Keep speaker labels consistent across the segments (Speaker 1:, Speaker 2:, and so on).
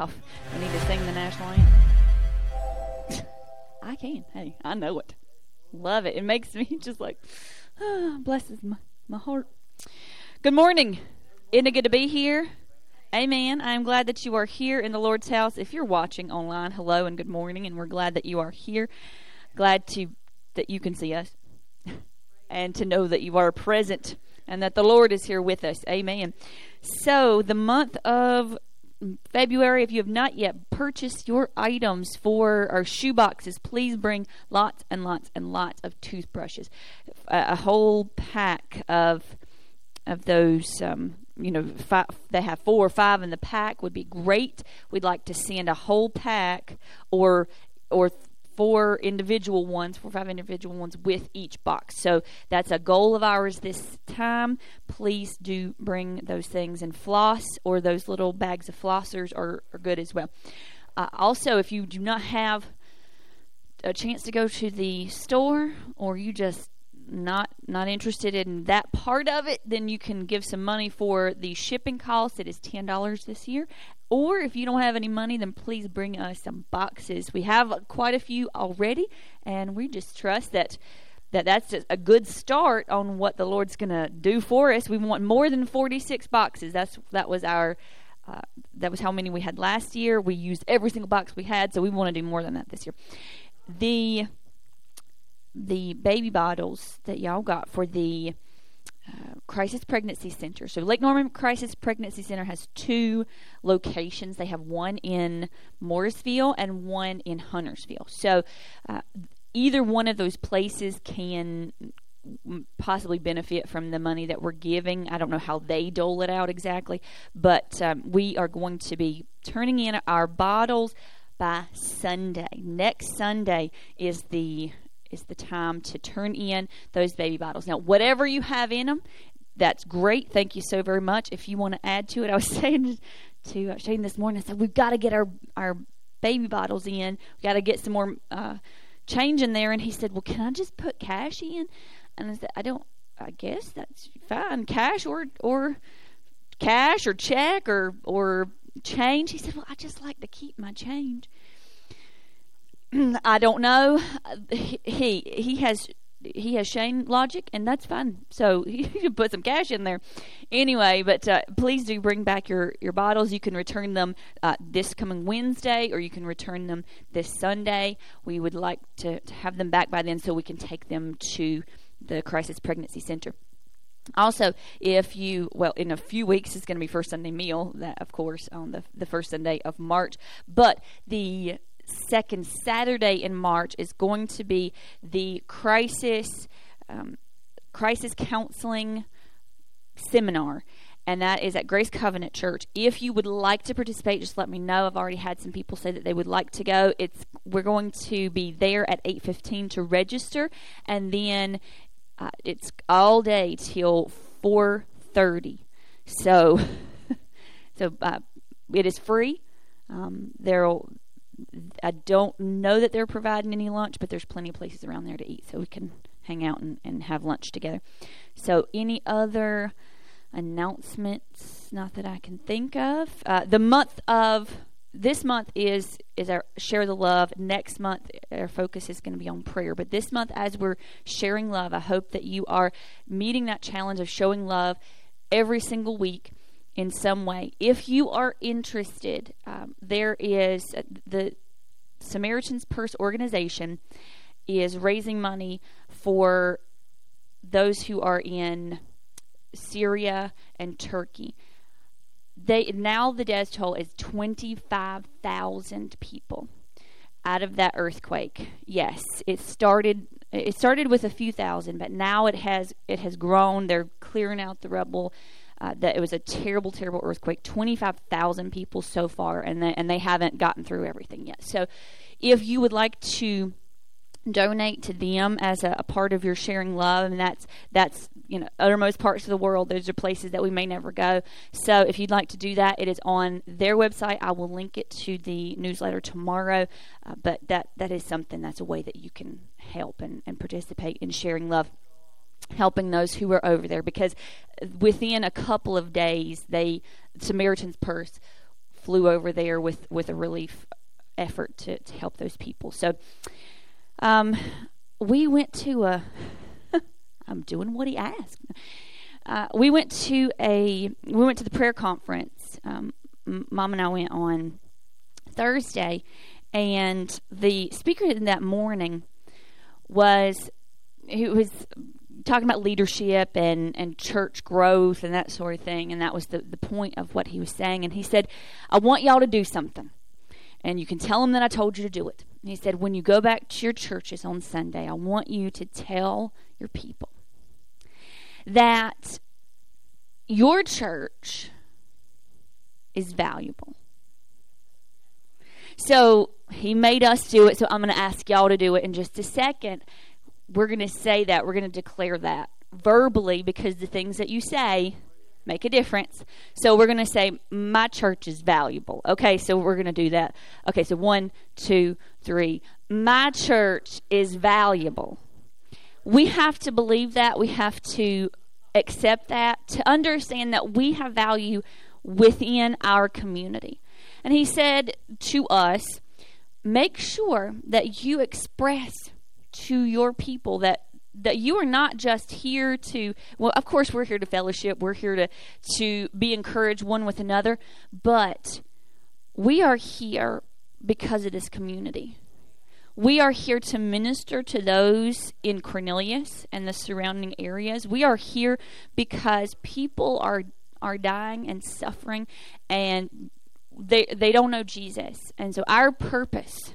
Speaker 1: off. We need to sing the national anthem. I can. Hey, I know it. Love it. It makes me just like, ah, blesses my, my heart. Good morning. Isn't it good to be here? Amen. I am glad that you are here in the Lord's house. If you're watching online, hello and good morning, and we're glad that you are here. Glad to that you can see us and to know that you are present and that the Lord is here with us. Amen. So, the month of February, if you have not yet purchased your items for our shoe boxes, please bring lots and lots and lots of toothbrushes. A, a whole pack of of those um, you know, five, they have four or five in the pack would be great. We'd like to send a whole pack or or four individual ones, four or five individual ones with each box. So that's a goal of ours this time. Please do bring those things and floss or those little bags of flossers are, are good as well. Uh, also, if you do not have a chance to go to the store or you just not not interested in that part of it, then you can give some money for the shipping cost. It is ten dollars this year. Or if you don't have any money, then please bring us some boxes. We have quite a few already, and we just trust that that that's just a good start on what the Lord's going to do for us. We want more than 46 boxes. That's that was our uh, that was how many we had last year. We used every single box we had, so we want to do more than that this year. The the baby bottles that y'all got for the Crisis Pregnancy Center. So Lake Norman Crisis Pregnancy Center has two locations. They have one in Mooresville and one in Huntersville. So uh, either one of those places can possibly benefit from the money that we're giving. I don't know how they dole it out exactly, but um, we are going to be turning in our bottles by Sunday. Next Sunday is the is the time to turn in those baby bottles. Now, whatever you have in them, that's great. Thank you so very much. If you want to add to it, I was saying to uh, Shane this morning, I said we've got to get our our baby bottles in. We've got to get some more uh, change in there. And he said, "Well, can I just put cash in?" And I said, "I don't. I guess that's fine. Cash or or cash or check or or change." He said, "Well, I just like to keep my change." I don't know. He he has he has Shane logic, and that's fine. So he can put some cash in there, anyway. But uh, please do bring back your your bottles. You can return them uh, this coming Wednesday, or you can return them this Sunday. We would like to, to have them back by then, so we can take them to the Crisis Pregnancy Center. Also, if you well, in a few weeks it's going to be first Sunday meal. That of course on the the first Sunday of March, but the second Saturday in March is going to be the crisis um, crisis counseling seminar and that is at Grace Covenant Church. If you would like to participate, just let me know. I've already had some people say that they would like to go. It's we're going to be there at 8:15 to register and then uh, it's all day till 4:30. So so uh, it is free. Um, there'll I don't know that they're providing any lunch, but there's plenty of places around there to eat, so we can hang out and, and have lunch together. So, any other announcements? Not that I can think of. Uh, the month of this month is is our share the love. Next month, our focus is going to be on prayer. But this month, as we're sharing love, I hope that you are meeting that challenge of showing love every single week in some way. If you are interested, um, there is uh, the Samaritan's Purse organization is raising money for those who are in Syria and Turkey. They now the death toll is twenty five thousand people out of that earthquake. Yes, it started. It started with a few thousand, but now it has it has grown. They're clearing out the rubble uh, that it was a terrible, terrible earthquake. Twenty five thousand people so far, and they, and they haven't gotten through everything yet. So, if you would like to donate to them as a, a, part of your sharing love and that's that's you know uttermost parts of the world those are places that we may never go so if you'd like to do that it is on their website i will link it to the newsletter tomorrow uh, but that that is something that's a way that you can help and, and participate in sharing love helping those who were over there because within a couple of days they Samaritan's Purse flew over there with with a relief effort to to help those people. So, um, we went to a. I'm doing what he asked. Uh, we went to a we went to the prayer conference. Um, Mom and I went on Thursday, and the speaker in that morning was he was talking about leadership and, and church growth and that sort of thing, and that was the, the point of what he was saying. And he said, I want y'all to do something. And you can tell them that I told you to do it. And he said, When you go back to your churches on Sunday, I want you to tell your people that your church is valuable. So he made us do it, so I'm going to ask y'all to do it in just a second. We're going to say that, we're going to declare that verbally because the things that you say make a difference. So we're going to say, My church is valuable. Okay, so we're going to do that. Okay, so one, two, three. My church is valuable. We have to believe that. We have to accept that, to understand that we have value within our community. And he said to us, make sure that you express to your people that that you are not just here to well of course we're here to fellowship we're here to to be encouraged one with another but we are here because of this community we are here to minister to those in Cornelius and the surrounding areas. We are here because people are are dying and suffering and they they don't know Jesus. And so our purpose,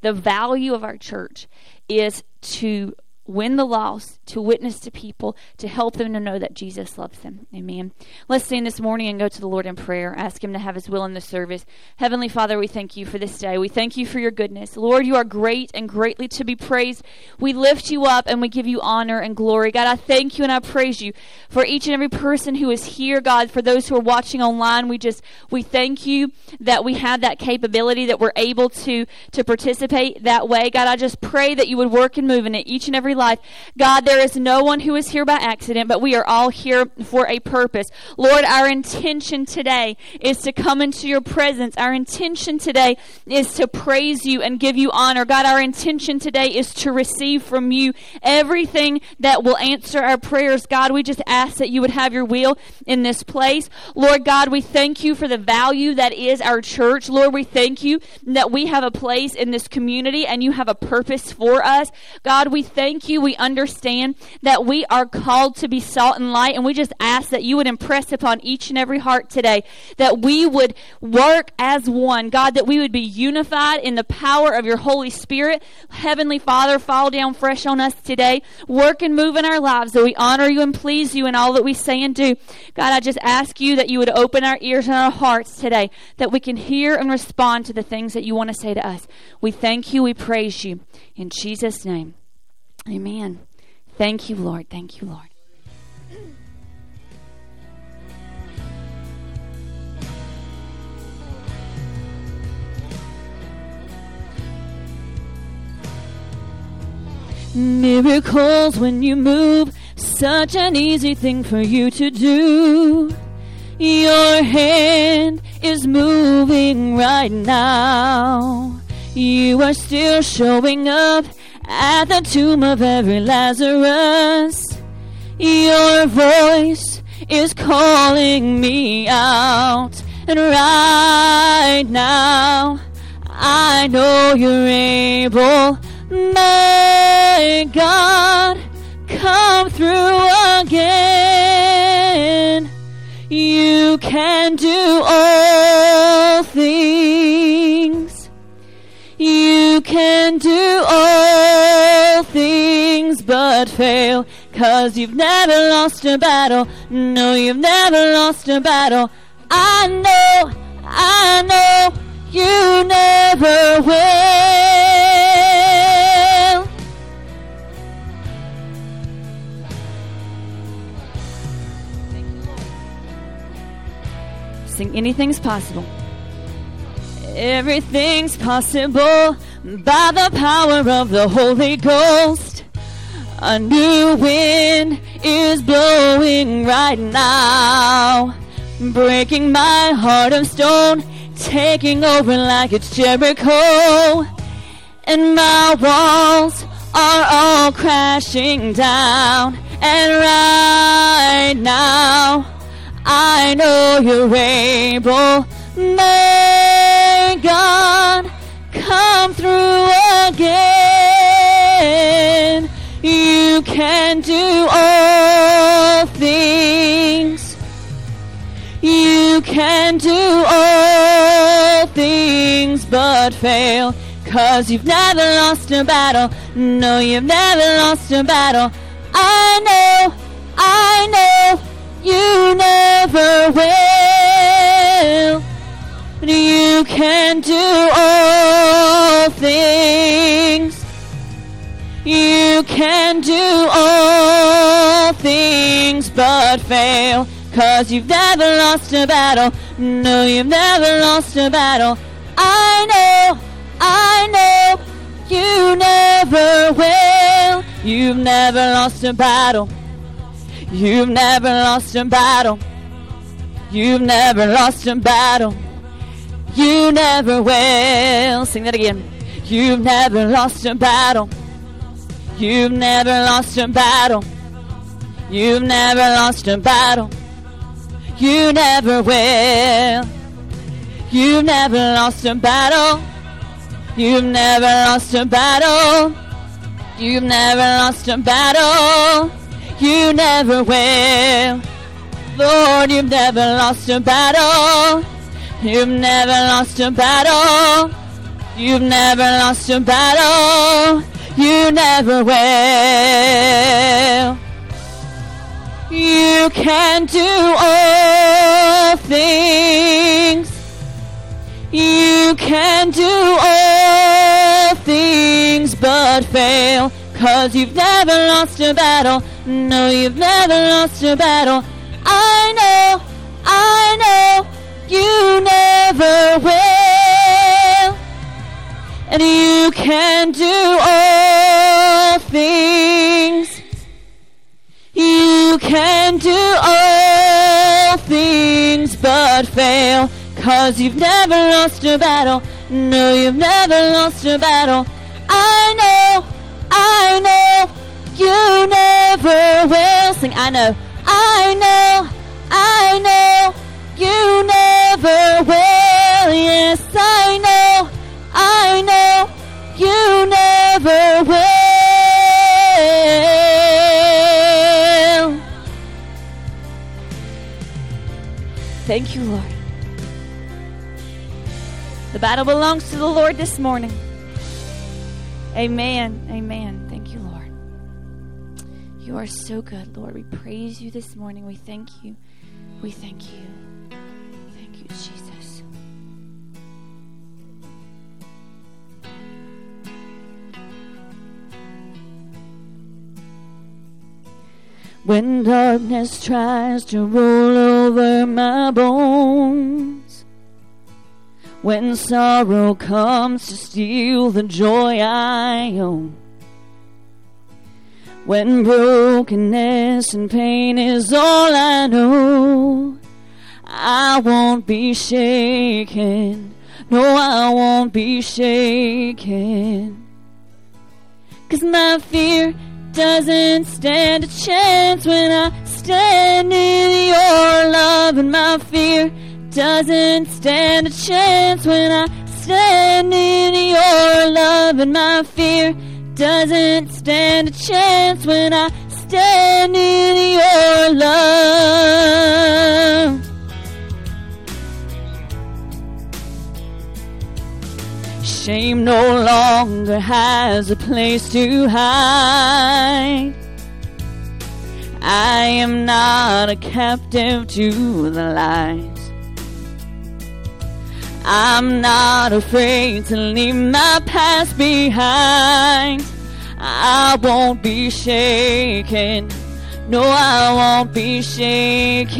Speaker 1: the value of our church is to win the lost, to witness to people, to help them to know that Jesus loves them. Amen. Let's stand this morning and go to the Lord in prayer. Ask Him to have His will in the service. Heavenly Father, we thank you for this day. We thank you for your goodness. Lord, you are great and greatly to be praised. We lift you up and we give you honor and glory. God, I thank you and I praise you for each and every person who is here, God, for those who are watching online. We just, we thank you that we have that capability, that we're able to, to participate that way. God, I just pray that you would work and move in it each and every life. God, there is no one who is here by accident, but we are all here for a purpose. Lord, our intention today is to come into your presence. Our intention today is to praise you and give you honor. God, our intention today is to receive from you everything that will answer our prayers. God, we just ask that you would have your will in this place. Lord God, we thank you for the value that is our church. Lord, we thank you that we have a place in this community and you have a purpose for us. God, we thank. We understand that we are called to be salt and light. And we just ask that you would impress upon each and every heart today that we would work as one. God, that we would be unified in the power of your Holy Spirit. Heavenly Father, fall down fresh on us today. Work and move in our lives that we honor you and please you in all that we say and do. God, I just ask you that you would open our ears and our hearts today, that we can hear and respond to the things that you want to say to us. We thank you. We praise you. In Jesus' name. Amen. Thank you, Lord. Thank you, Lord. Miracles when you move, such an easy thing for you to do. Your hand is moving right now. You are still showing up at the tomb of every Lazarus. Your voice is calling me out. And right now, I know you're able. My God, come through again. You can do all things. You can do all things but fail. Cause you've never lost a battle. No, you've never lost a battle. I know, I know, you never will. Sing anything's possible. Everything's possible by the power of the Holy Ghost. A new wind is blowing right now, breaking my heart of stone, taking over like it's Jericho. And my walls are all crashing down. And right now, I know you're able. May God come through again. You can do all things. You can do all things but fail. Cause you've never lost a battle. No, you've never lost a battle. I know, I know, you never will. You can do all things. You can do all things but fail. Cause you've never lost a battle. No, you've never lost a battle. I know, I know, you never will. You've never lost a battle. You've never lost a battle. You've never lost a battle. You never will. Sing that again. You've never lost a battle. You've never lost a battle. You've never lost a battle. You never will. You've never lost a battle. You've never lost a battle. You've never lost a battle. You never will. Lord, you've never lost a battle. You've never lost a battle. You've never lost a battle. You never will. You can do all things. You can do all things but fail. Cause you've never lost a battle. No, you've never lost a battle. I know, I know, you never will. And you can do all things. You can do all things but fail. Cause you've never lost a battle. No, you've never lost a battle. I know, I know, you never will. Sing, I know, I know, I know, you never will. Yes, I know, I know, you never will. Thank you, Lord. The battle belongs to the Lord this morning. Amen. Amen. Thank you, Lord. You are so good, Lord. We praise you this morning. We thank you. We thank you. You, Jesus. When darkness tries to roll over my bones, when sorrow comes to steal the joy I own, when brokenness and pain is all I know, I won't be shaken. No, I won't be shaken. Cause my fear doesn't stand a chance when I stand in your love, and my fear doesn't stand a chance when I stand in your love, and my fear doesn't stand a chance when I stand in your love. Shame no longer has a place to hide. I am not a captive to the lies. I'm not afraid to leave my past behind. I won't be shaken. No, I won't be shaken.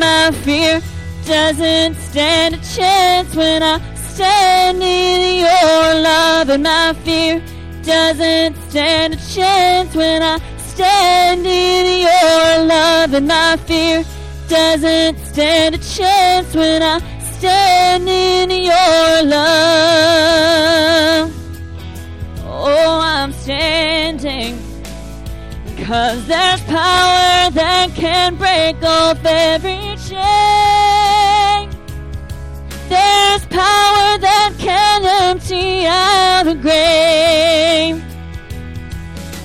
Speaker 1: My fear doesn't stand a chance when I stand in your love, and my fear doesn't stand a chance when I stand in your love, and my fear doesn't stand a chance when I stand in your love. Oh, I'm standing. Cause there's power that can break off every chain. There's power that can empty out a grave.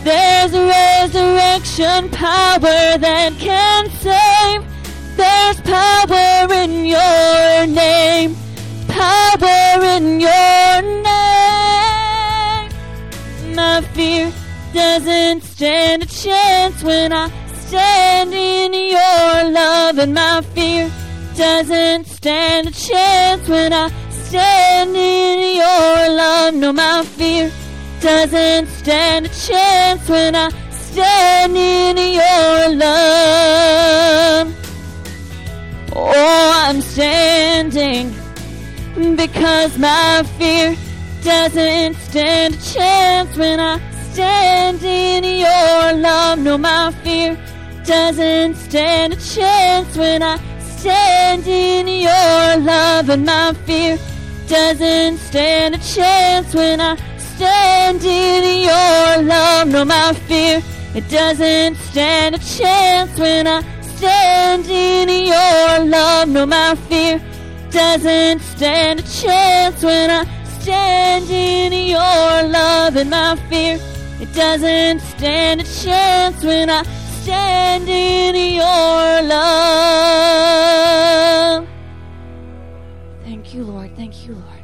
Speaker 1: There's a resurrection power that can save. There's power in your name. Power in your name. My fear doesn't stand a chance when I stand in your love, and my fear doesn't stand a chance when I stand in your love. No, my fear doesn't stand a chance when I stand in your love. Oh, I'm standing because my fear doesn't stand a chance when I stand in your love. No, my fear doesn't stand a chance when I stand in your love, and my fear doesn't stand a chance when I stand in your love. No, my fear it doesn't stand a chance when I stand in your love. No, my fear doesn't stand a chance when I stand in your love, and my fear it doesn't stand a chance when I stand in your love. Thank you, Lord. Thank you, Lord.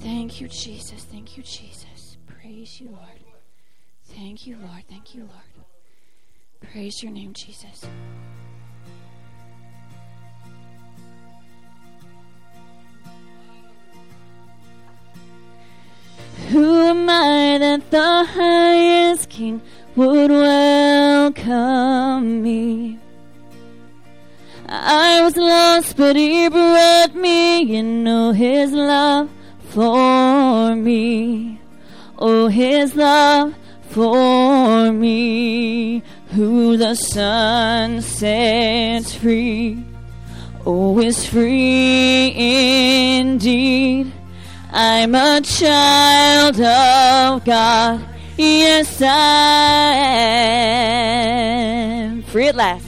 Speaker 1: Thank you, Jesus. Thank you, Jesus. Praise you, Lord. Thank you, Lord. Thank you, Lord. Praise your name, Jesus. Who am I that the highest king would welcome me? I was lost, but he brought me in. Oh, his love for me. Oh, his love for me. Who the Son sets free. Oh, is free indeed. I'm a child of God. Yes, I am. Free at last.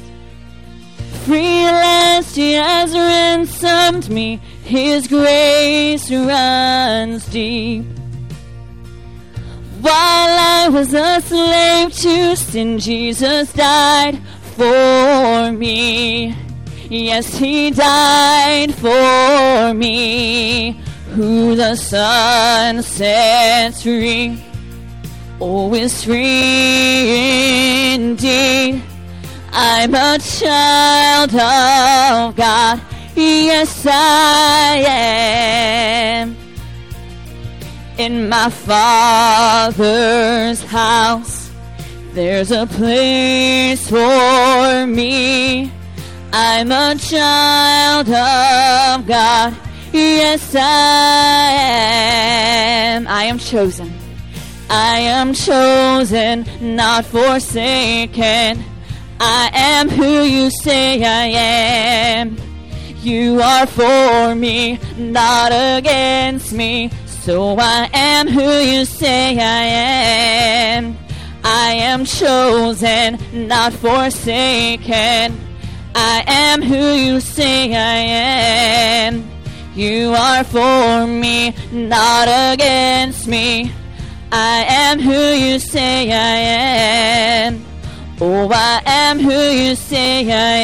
Speaker 1: Free at last, He has ransomed me. His grace runs deep. While I was a slave to sin, Jesus died for me. Yes, He died for me who the Son sets free, always free indeed. I'm a child of God, yes, I am. In my Father's house, there's a place for me. I'm a child of God. Yes, I am. I am chosen. I am chosen, not forsaken. I am who you say I am. You are for me, not against me. So I am who you say I am. I am chosen, not forsaken. I am who you say I am. You are for me, not against me. I am who you say I am. Oh, I am who you say I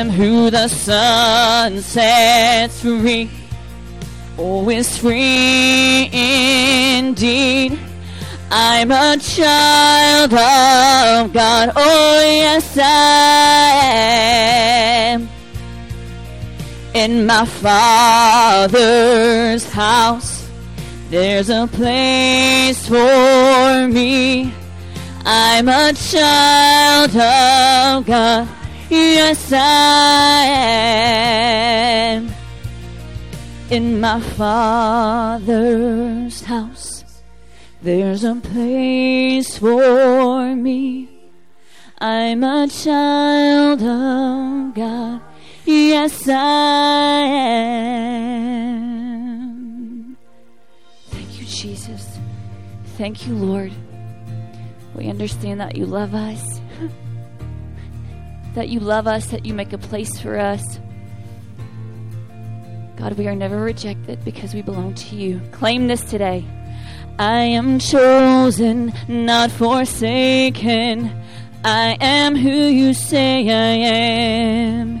Speaker 1: am. Who the Son sets free. Oh, is free indeed. I'm a child of God. Oh, yes, I am in my father's house. There's a place for me. I'm a child of God. Yes, I am. In my father's house, there's a place for me. I'm a child of God. Yes, I am. Thank you, Jesus. Thank you, Lord. We understand that you love us, that you love us, that you make a place for us. God, we are never rejected because we belong to you. Claim this today. I am chosen, not forsaken. I am who you say I am.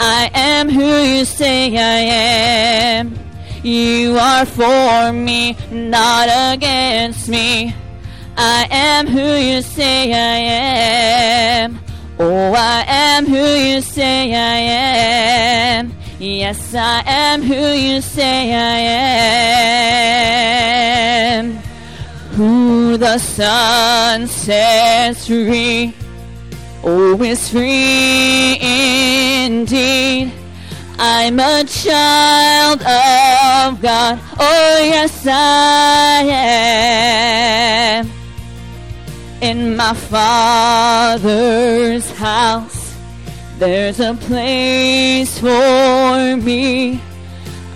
Speaker 1: I am who you say I am. You are for me, not against me. I am who you say I am. Oh, I am who you say I am. Yes, I am who you say I am. Who the Son sets free, oh, is free indeed. I'm a child of God. Oh, yes, I am. In my Father's house, there's a place for me.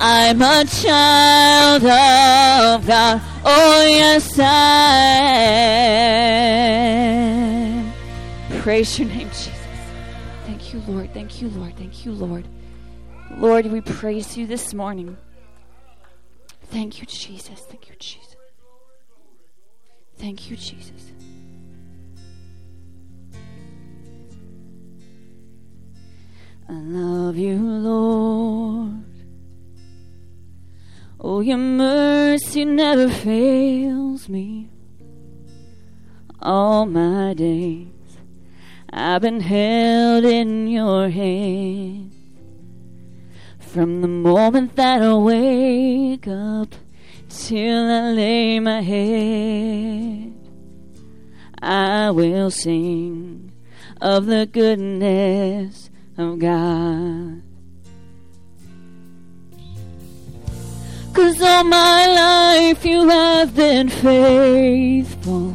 Speaker 1: I'm a child of God. Oh, yes, I am. Praise your name, Jesus. Thank you, Lord. Thank you, Lord. Thank you, Lord. Lord, we praise you this morning. Thank you, Jesus. Thank you, Jesus. Thank you, Jesus. I love you, Lord. Oh, your mercy never fails me. All my days I've been held in your hand. From the moment that I wake up till I lay my head, I will sing of the goodness of God. Cause all my life you have been faithful.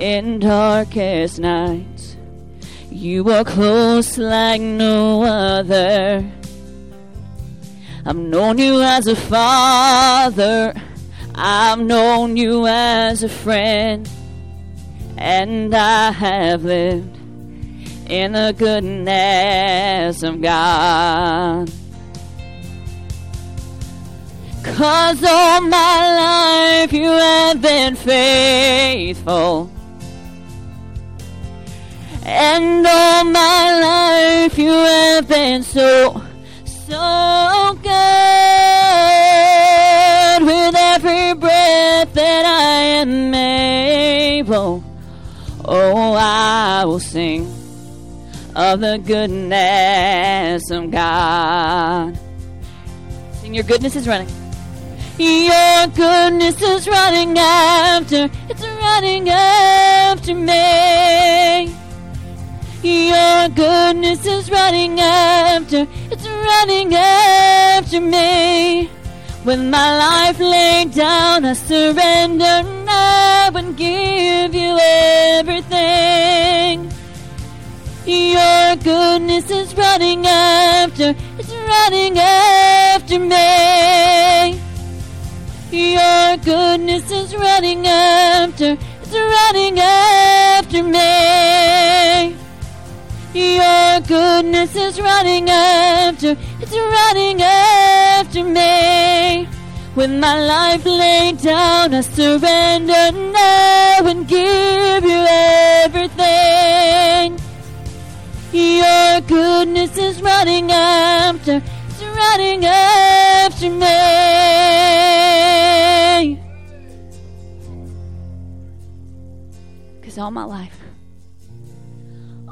Speaker 1: in darkest nights. You are close like no other. I've known you as a father. I've known you as a friend. And I have lived in the goodness of God. Cause all my life you have been faithful. And all my life you have been so, so good. With every breath that I am able, oh, I will sing of the goodness of God. Sing, Your goodness is running. Your goodness is running after, it's running after me. Your goodness is running after, it's running after me. With my life laid down, I surrender now and give you everything. Your goodness is running after, it's running after me. Your goodness is running after, it's running after goodness is running after, it's running after me. With my life laid down, I surrender now and give you everything. Your goodness is running after, it's running after me. Cause all my life,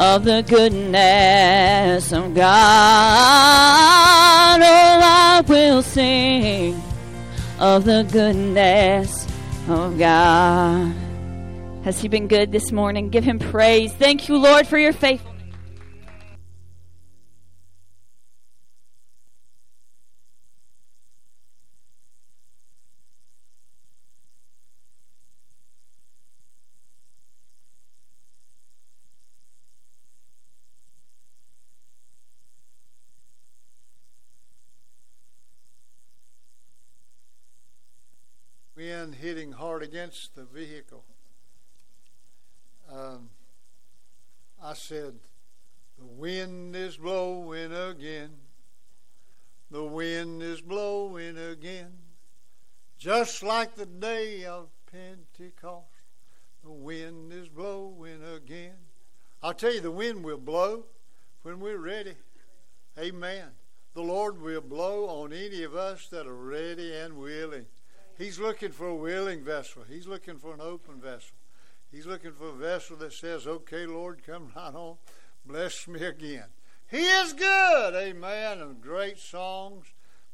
Speaker 1: of the goodness of God. Oh, I will sing of the goodness of God. Has He been good this morning? Give Him praise. Thank you, Lord, for your faith.
Speaker 2: Wind hitting hard against the vehicle. Um, I said, The wind is blowing again. The wind is blowing again. Just like the day of Pentecost. The wind is blowing again. I'll tell you, the wind will blow when we're ready. Amen. The Lord will blow on any of us that are ready and willing. He's looking for a willing vessel. He's looking for an open vessel. He's looking for a vessel that says, Okay, Lord, come right on. Bless me again. He is good. Amen. And great songs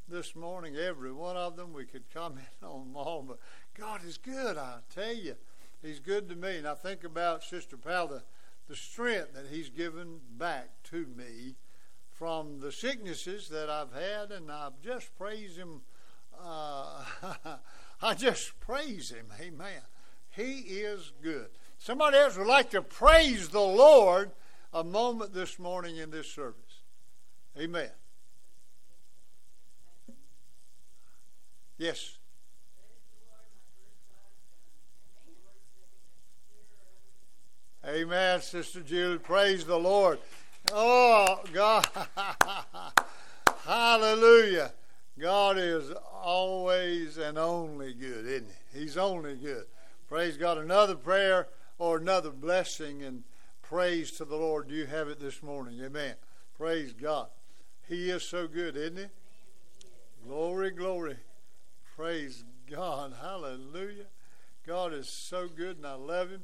Speaker 2: this morning, every one of them. We could comment on them all, but God is good, I tell you. He's good to me. And I think about Sister Pal, the, the strength that He's given back to me from the sicknesses that I've had, and I've just praised Him. Uh, I just praise Him. Amen. He is good. Somebody else would like to praise the Lord a moment this morning in this service. Amen. Yes. Amen, Sister Julie. Praise the Lord. Oh, God. Hallelujah. God is always and only good, isn't He? He's only good. Praise God. Another prayer or another blessing and praise to the Lord. Do you have it this morning? Amen. Praise God. He is so good, isn't He? Glory, glory. Praise God. Hallelujah. God is so good and I love Him.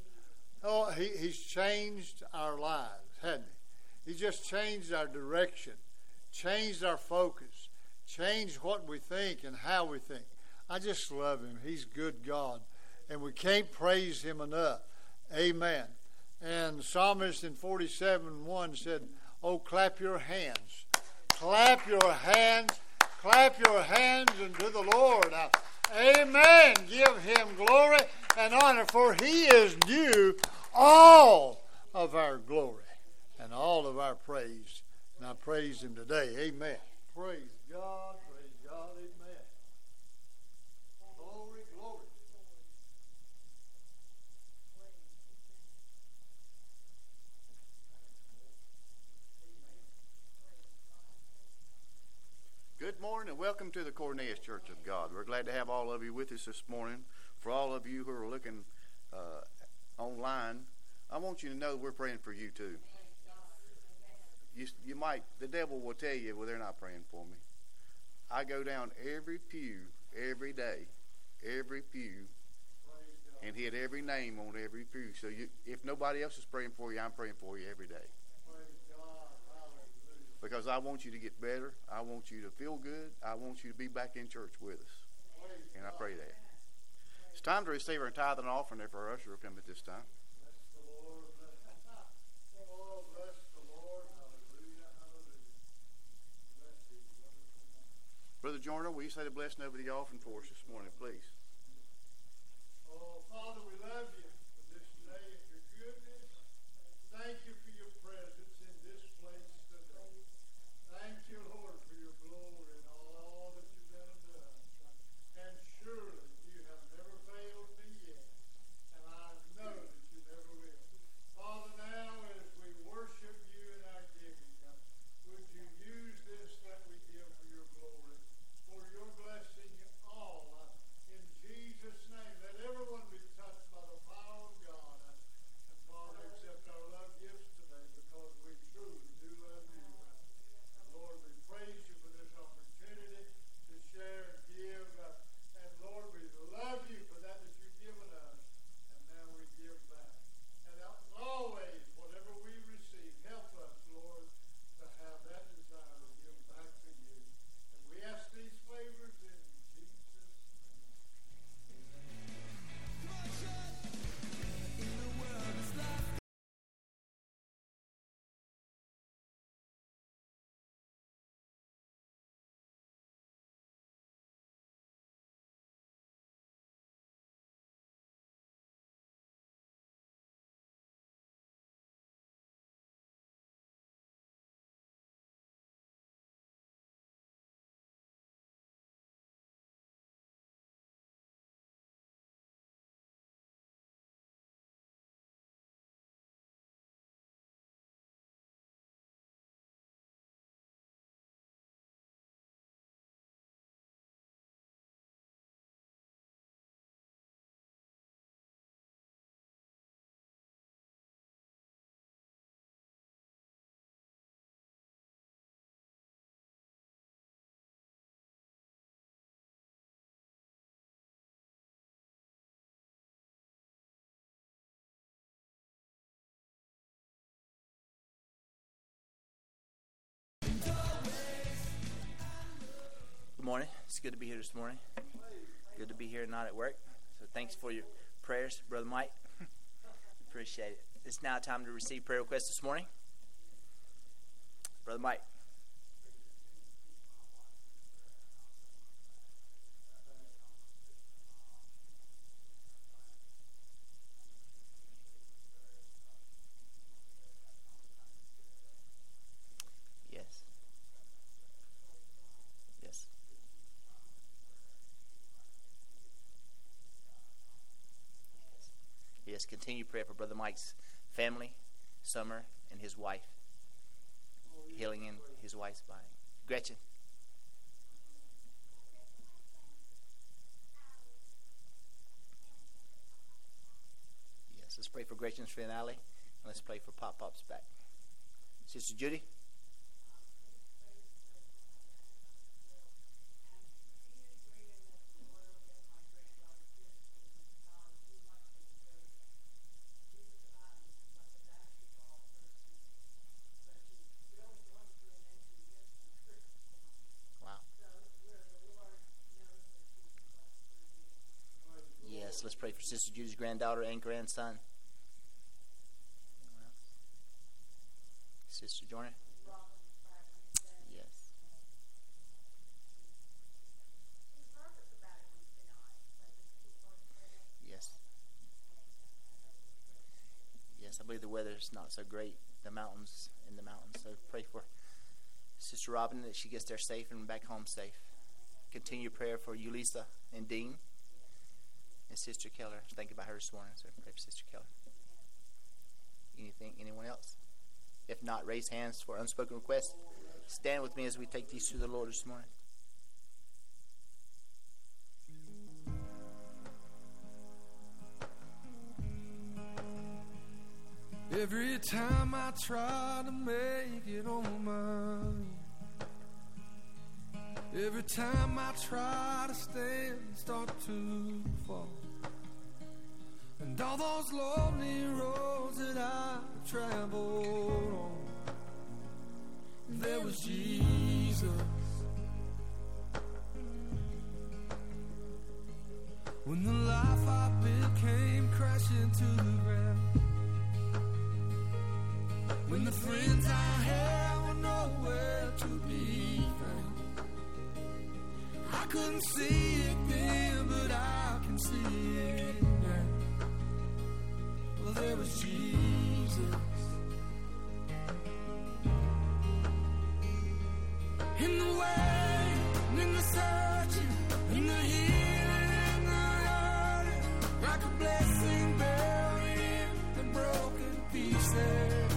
Speaker 2: Oh, he, He's changed our lives, hasn't He? He just changed our direction, changed our focus, changed what we think and how we think. I just love Him. He's good God. And we can't praise Him enough. Amen. And psalmist in 47 1 said, Oh, clap your hands. Clap your hands. Clap your hands unto the Lord. Amen. Give him glory and honor, for he is due all of our glory and all of our praise. And I praise him today. Amen. Praise God. Praise God. Amen. Glory, glory.
Speaker 3: Good morning and welcome to the Cornelius Church of God. We're glad to have all of you with us this morning. For all of you who are looking uh, online, I want you to know we're praying for you too.
Speaker 2: you, you might, the devil will tell you, well, they're not praying for me. I go down every pew every day, every pew, and hit every name on every pew. So you, if nobody else is praying for you, I'm praying for you every day. Because I want you to get better. I want you to feel good. I want you to be back in church with us. And I pray that. It's time to receive our tithe and offering. If our usher will come at this time. Joyner, will you say the blessing over the offering for us this morning, please?
Speaker 4: Good morning. It's good to be here this morning. Good to be here, not at work. So thanks for your prayers, Brother Mike. Appreciate it. It's now time to receive prayer requests this morning. Brother Mike. Yes. Yes. Yes, continue prayer for Brother Mike's family, Summer, and his wife. Healing in his wife's body. Gretchen. Yes, let's pray for Gretchen's friend Ali, and let's pray for Pop Pop's back. Sister Judy. Let's pray for Sister Judy's granddaughter and grandson. Sister Joyner? Yes. Yes. Yes, I believe the weather's not so great. The mountains in the mountains. So pray for Sister Robin that she gets there safe and back home safe. Continue prayer for Ulisa and Dean and Sister Keller. Think about her this morning. So pray for Sister Keller. Anything? Anyone else? If not, raise hands for unspoken requests. Stand with me as we take these to the Lord this morning.
Speaker 5: Every time I try to make it on my own. Every time I try to stand, start to fall. And all those lonely roads that I've traveled on, there was Jesus. When the life I built came crashing to the ground. When the friends I had were nowhere to be found. I couldn't see it then, but I can see it. There was Jesus. In the way, in the searching, in the healing, in the hurting, like a blessing in the broken pieces.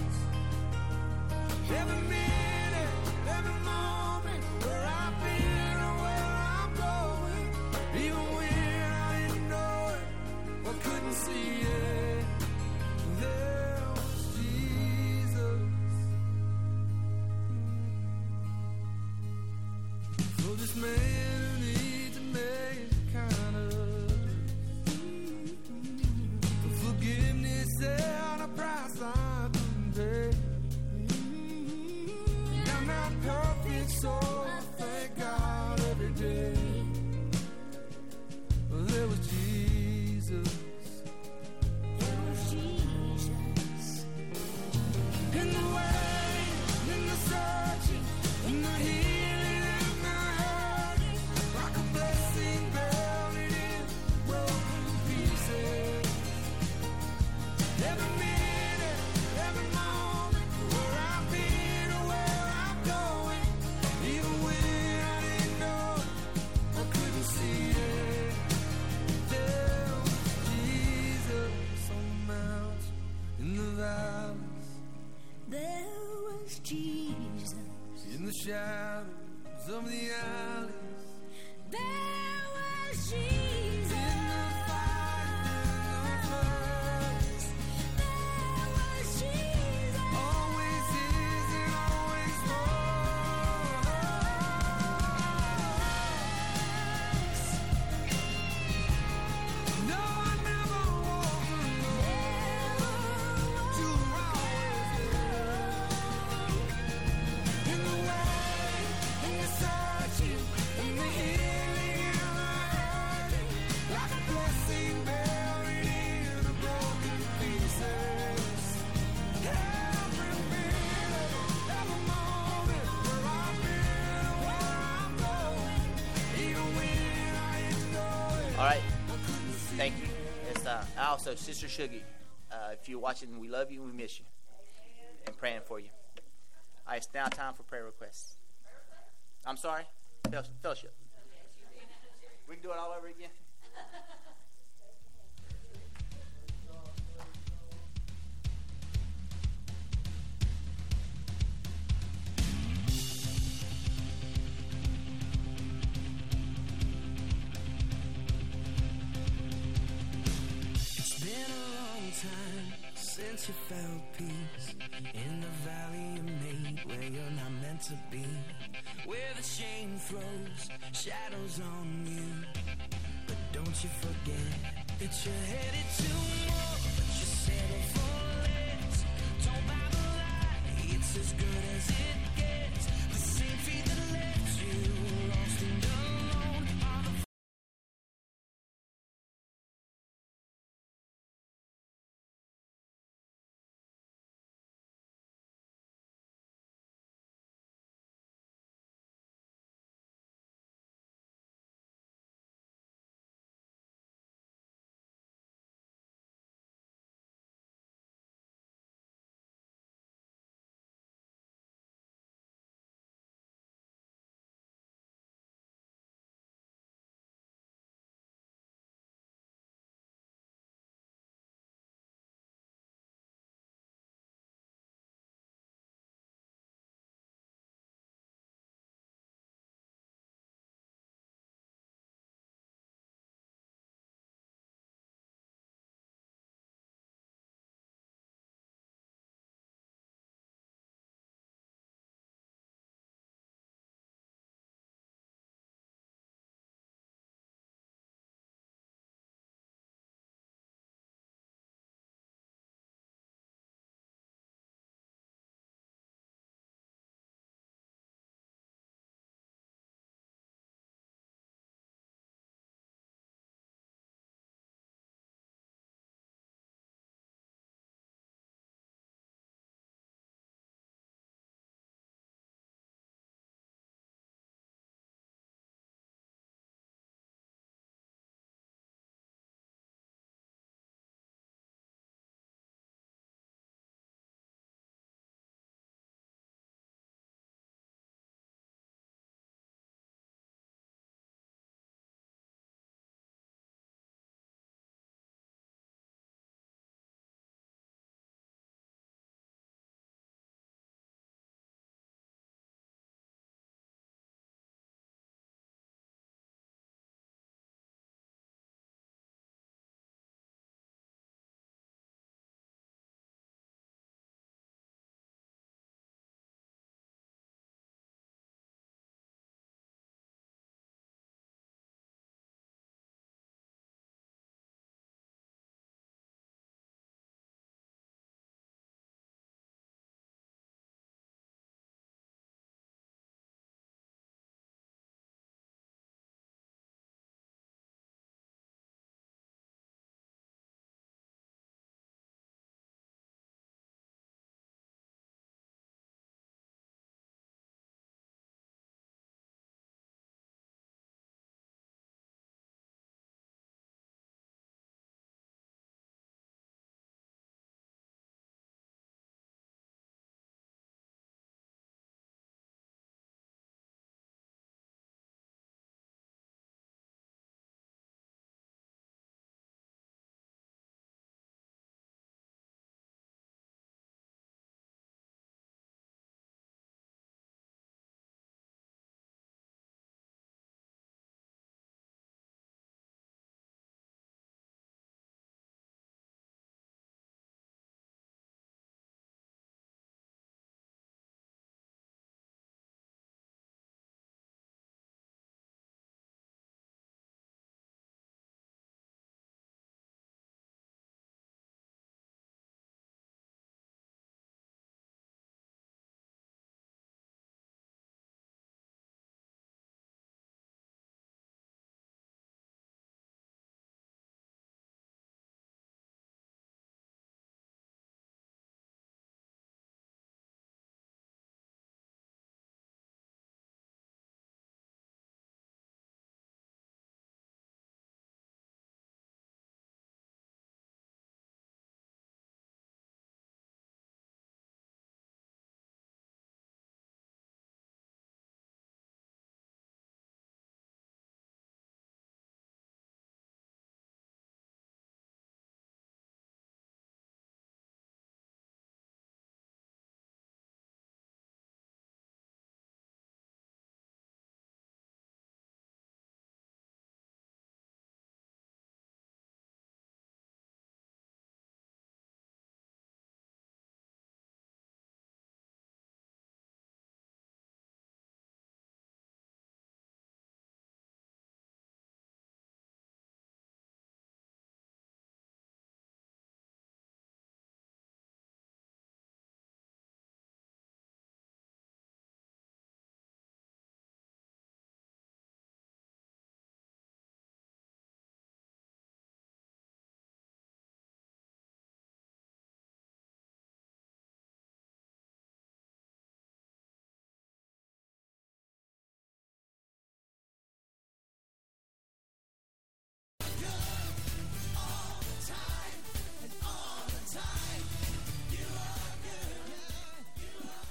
Speaker 5: For in
Speaker 4: also Sister Shuggy. Uh, if you're watching, we love you we miss you. And praying for you. All right, it's now time for prayer requests. I'm sorry? Fel- Fellowship. We can do it all over again?
Speaker 5: You felt peace in the valley you made where you're not meant to be, where the shame throws shadows on you. But don't you forget that you're headed to more. But you settle for less. Don't buy the lie. It's as good as it gets. The same feet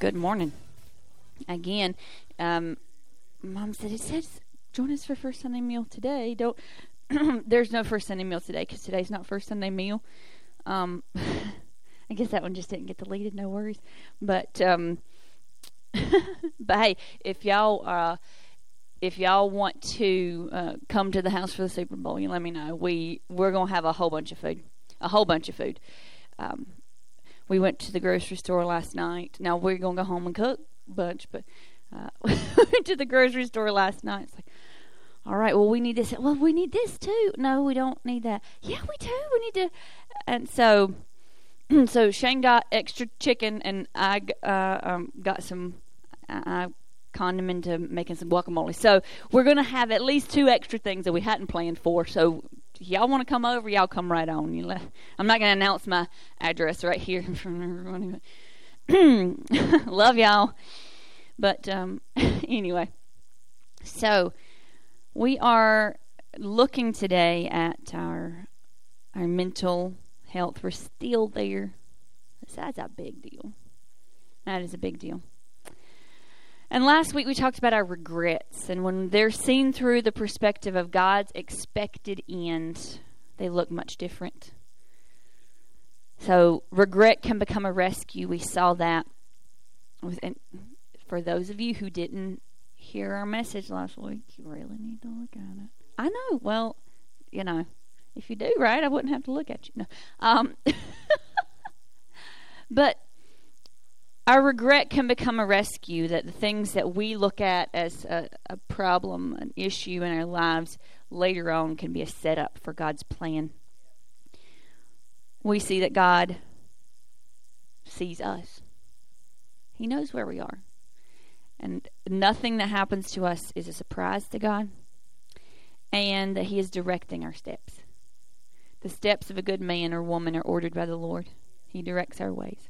Speaker 1: Good morning. Again, um, Mom said it says join us for first Sunday meal today. Don't. there's no first Sunday meal today because today's not first Sunday meal. Um, I guess that one just didn't get deleted. No worries. But um, but hey, if y'all uh, if y'all want to uh, come to the house for the Super Bowl, you let me know. We we're gonna have a whole bunch of food, a whole bunch of food. Um, we went to the grocery store last night. Now we're gonna go home and cook a bunch, but uh, we went to the grocery store last night. It's like, all right, well we need this. Well, we need this too. No, we don't need that. Yeah, we do. We need to. And so, so Shane got extra chicken, and I uh, um, got some. I I conned him into making some guacamole. So we're gonna have at least two extra things that we hadn't planned for. So y'all want to come over, y'all come right on. You let, I'm not gonna announce my address right here in front of everyone. Love y'all. But um, anyway, so we are looking today at our our mental health. We're still there. That's a big deal. That is a big deal. And last week we talked about our regrets, and when they're seen through the perspective of God's expected end, they look much different. So regret can become a rescue. We saw that. And for those of you who didn't hear our message last week, you really need to look at it. I know. Well, you know, if you do right, I wouldn't have to look at you. No. Um, but our regret can become a rescue that the things that we look at as a, a problem, an issue in our lives, later on can be a setup for God's plan. We see that God sees us, He knows where we are. And nothing that happens to us is a surprise to God, and that He is directing our steps. The steps of a good man or woman are ordered by the Lord, He directs our ways.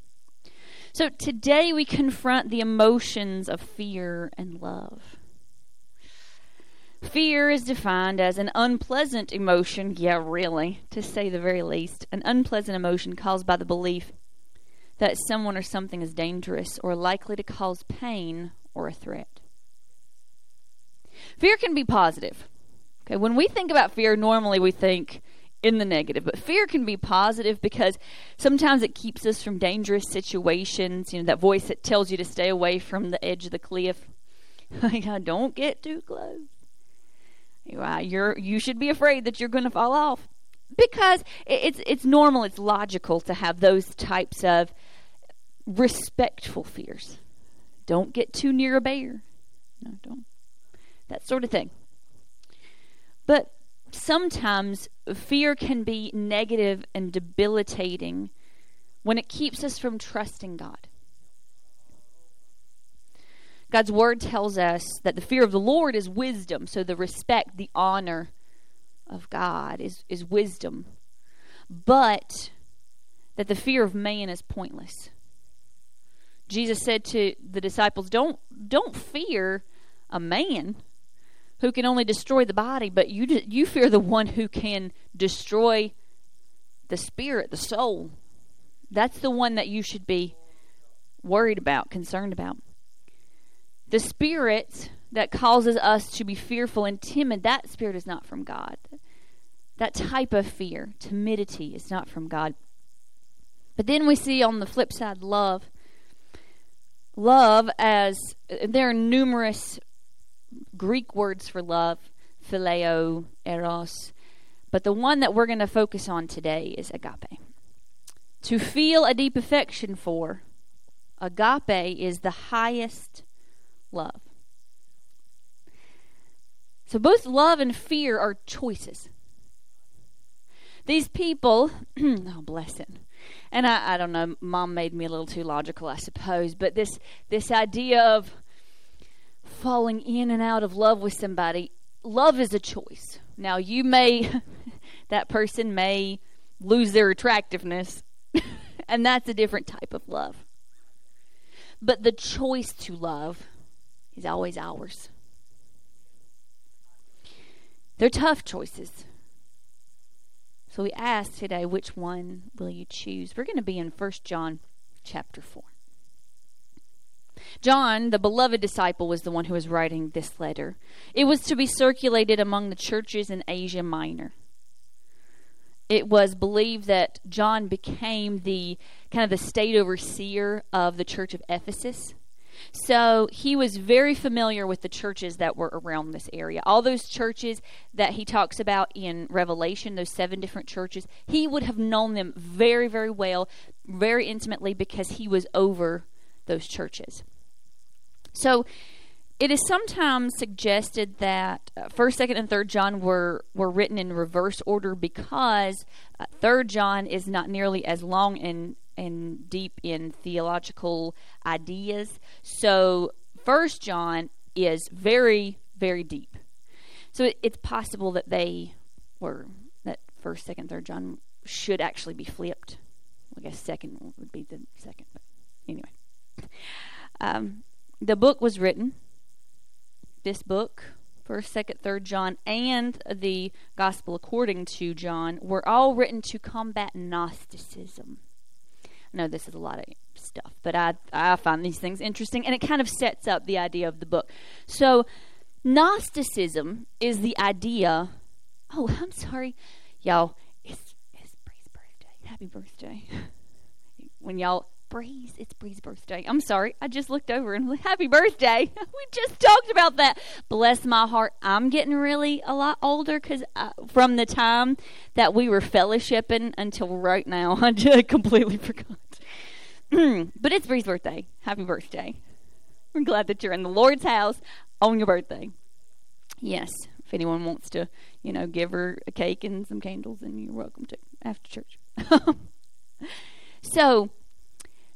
Speaker 1: So today we confront the emotions of fear and love. Fear is defined as an unpleasant emotion, yeah, really, to say the very least, an unpleasant emotion caused by the belief that someone or something is dangerous or likely to cause pain or a threat. Fear can be positive. Okay, when we think about fear, normally we think in the negative, but fear can be positive because sometimes it keeps us from dangerous situations. You know, that voice that tells you to stay away from the edge of the cliff. like, Don't get too close. You're you should be afraid that you're going to fall off because it's it's normal, it's logical to have those types of respectful fears. Don't get too near a bear. No, don't. That sort of thing. But sometimes fear can be negative and debilitating when it keeps us from trusting God. God's word tells us that the fear of the Lord is wisdom. So the respect, the honor of God is, is wisdom. But that the fear of man is pointless. Jesus said to the disciples, Don't don't fear a man who can only destroy the body, but you you fear the one who can destroy the spirit, the soul. That's the one that you should be worried about, concerned about. The spirit that causes us to be fearful and timid, that spirit is not from God. That type of fear, timidity, is not from God. But then we see on the flip side love. Love, as there are numerous Greek words for love, phileo, eros, but the one that we're going to focus on today is agape. To feel a deep affection for, agape is the highest love. So both love and fear are choices. These people, oh bless it. And I, I don't know, mom made me a little too logical, I suppose, but this this idea of falling in and out of love with somebody, love is a choice. Now you may that person may lose their attractiveness, and that's a different type of love. But the choice to love is always ours. They're tough choices. So we ask today, which one will you choose? We're going to be in 1 John chapter 4. John, the beloved disciple, was the one who was writing this letter. It was to be circulated among the churches in Asia Minor. It was believed that John became the kind of the state overseer of the church of Ephesus. So he was very familiar with the churches that were around this area. All those churches that he talks about in Revelation, those seven different churches, he would have known them very, very well, very intimately because he was over those churches. So it is sometimes suggested that uh, first, second, and third John were were written in reverse order because uh, third John is not nearly as long and and deep in theological ideas. So first John is very very deep. So it, it's possible that they were that first, second, third John should actually be flipped. I guess second would be the second, but anyway. Um, the book was written this book, First, Second, Third John, and the Gospel according to John were all written to combat Gnosticism. I know this is a lot of stuff, but I I find these things interesting, and it kind of sets up the idea of the book. So, Gnosticism is the idea. Oh, I'm sorry, y'all. It's it's Bree's birthday. Happy birthday! when y'all Breeze, it's Bree's birthday. I'm sorry, I just looked over and happy birthday. we just talked about that. Bless my heart. I'm getting really a lot older because uh, from the time that we were fellowshipping until right now, I just completely forgot. but it's Bree's birthday. Happy birthday. We're glad that you're in the Lord's house on your birthday. Yes, if anyone wants to, you know, give her a cake and some candles, then you're welcome to after church. so,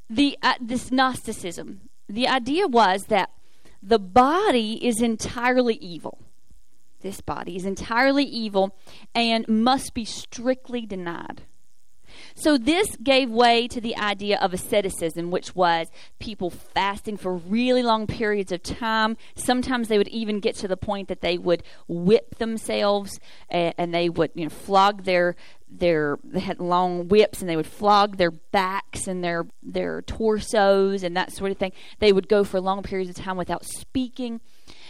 Speaker 1: the uh, this Gnosticism, the idea was that the body is entirely evil. This body is entirely evil and must be strictly denied. So, this gave way to the idea of asceticism, which was people fasting for really long periods of time. Sometimes they would even get to the point that they would whip themselves and, and they would you know, flog their, their they had long whips and they would flog their backs and their their torsos and that sort of thing. They would go for long periods of time without speaking.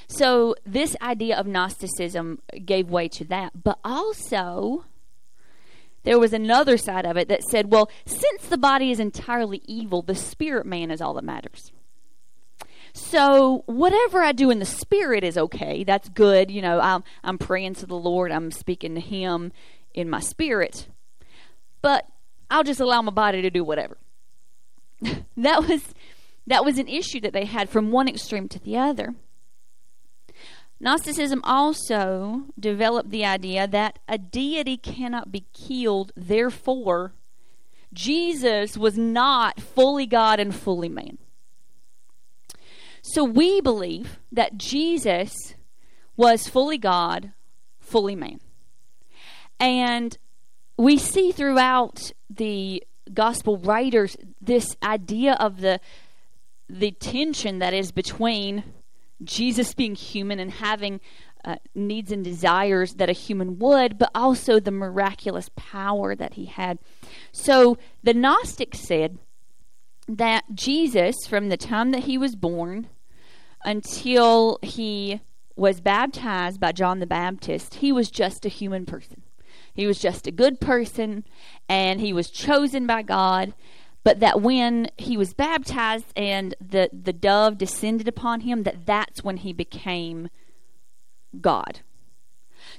Speaker 1: So this idea of Gnosticism gave way to that, but also there was another side of it that said, well, since the body is entirely evil, the spirit man is all that matters. So whatever I do in the spirit is okay. That's good. You know, I'm I'm praying to the Lord. I'm speaking to Him in my spirit. But I'll just allow my body to do whatever. that was that was an issue that they had from one extreme to the other. Gnosticism also developed the idea that a deity cannot be killed, therefore, Jesus was not fully God and fully man. So we believe that Jesus was fully God, fully man. And we see throughout the gospel writers this idea of the the tension that is between Jesus being human and having uh, needs and desires that a human would, but also the miraculous power that he had. So the Gnostics said that Jesus, from the time that he was born until he was baptized by John the Baptist, he was just a human person. He was just a good person and he was chosen by God. But that when he was baptized and the, the dove descended upon him, that that's when he became God.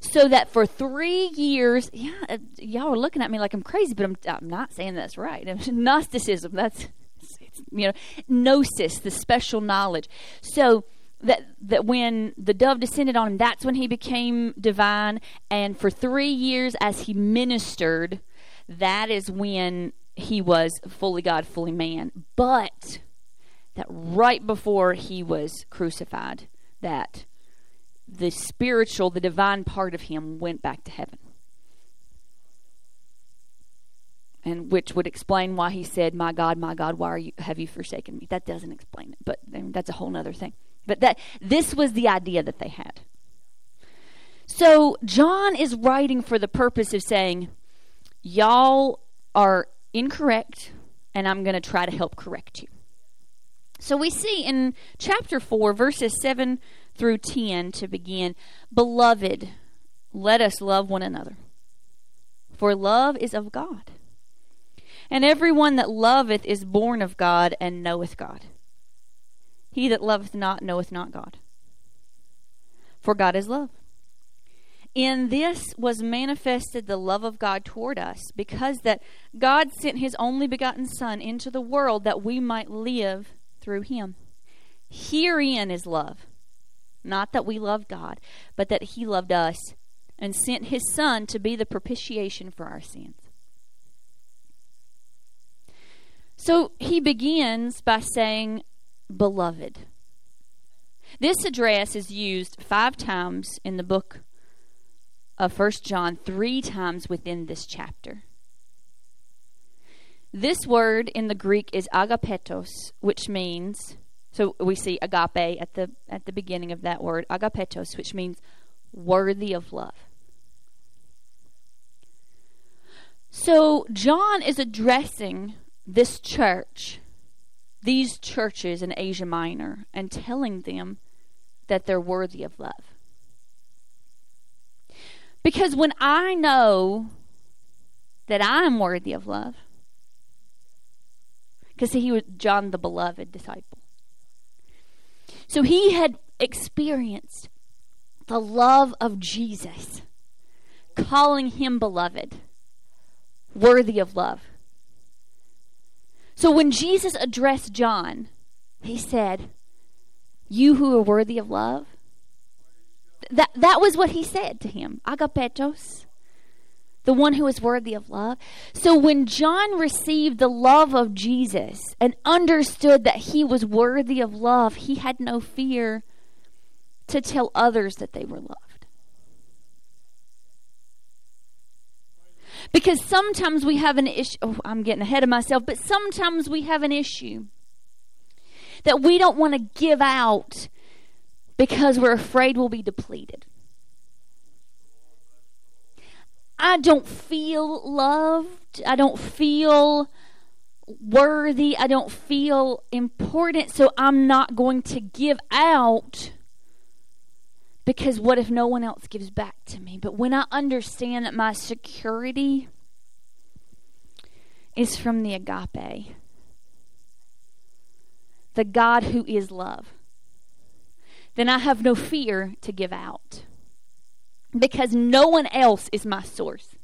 Speaker 1: So that for three years, yeah, uh, y'all are looking at me like I'm crazy, but I'm, I'm not saying that's right. Gnosticism, that's, you know, gnosis, the special knowledge. So that that when the dove descended on him, that's when he became divine. And for three years, as he ministered, that is when he was fully God, fully man. But that right before he was crucified, that the spiritual, the divine part of him went back to heaven. And which would explain why he said, "My God, my God, why you have you forsaken me?" That doesn't explain it, but that's a whole other thing. But that this was the idea that they had. So John is writing for the purpose of saying, y'all are incorrect, and I'm going to try to help correct you. So we see in chapter 4, verses 7 through 10 to begin Beloved, let us love one another, for love is of God. And everyone that loveth is born of God and knoweth God. He that loveth not knoweth not God, for God is love. In this was manifested the love of God toward us, because that God sent his only begotten Son into the world that we might live through him. Herein is love. Not that we loved God, but that he loved us and sent his Son to be the propitiation for our sins. So he begins by saying, Beloved. This address is used five times in the book of First John, three times within this chapter. This word in the Greek is agapetos, which means so we see agape at the at the beginning of that word, agapetos, which means worthy of love. So John is addressing this church, these churches in Asia Minor, and telling them that they're worthy of love. Because when I know that I'm worthy of love, because he was John the beloved disciple. So he had experienced the love of Jesus, calling him beloved, worthy of love. So when Jesus addressed John, he said, You who are worthy of love. That, that was what he said to him. Agapetos the one who is worthy of love. So when John received the love of Jesus and understood that he was worthy of love, he had no fear to tell others that they were loved. Because sometimes we have an issue. Oh, I'm getting ahead of myself, but sometimes we have an issue that we don't want to give out because we're afraid we'll be depleted. I don't feel loved. I don't feel worthy. I don't feel important. So I'm not going to give out because what if no one else gives back to me? But when I understand that my security is from the agape, the God who is love, then I have no fear to give out because no one else is my source.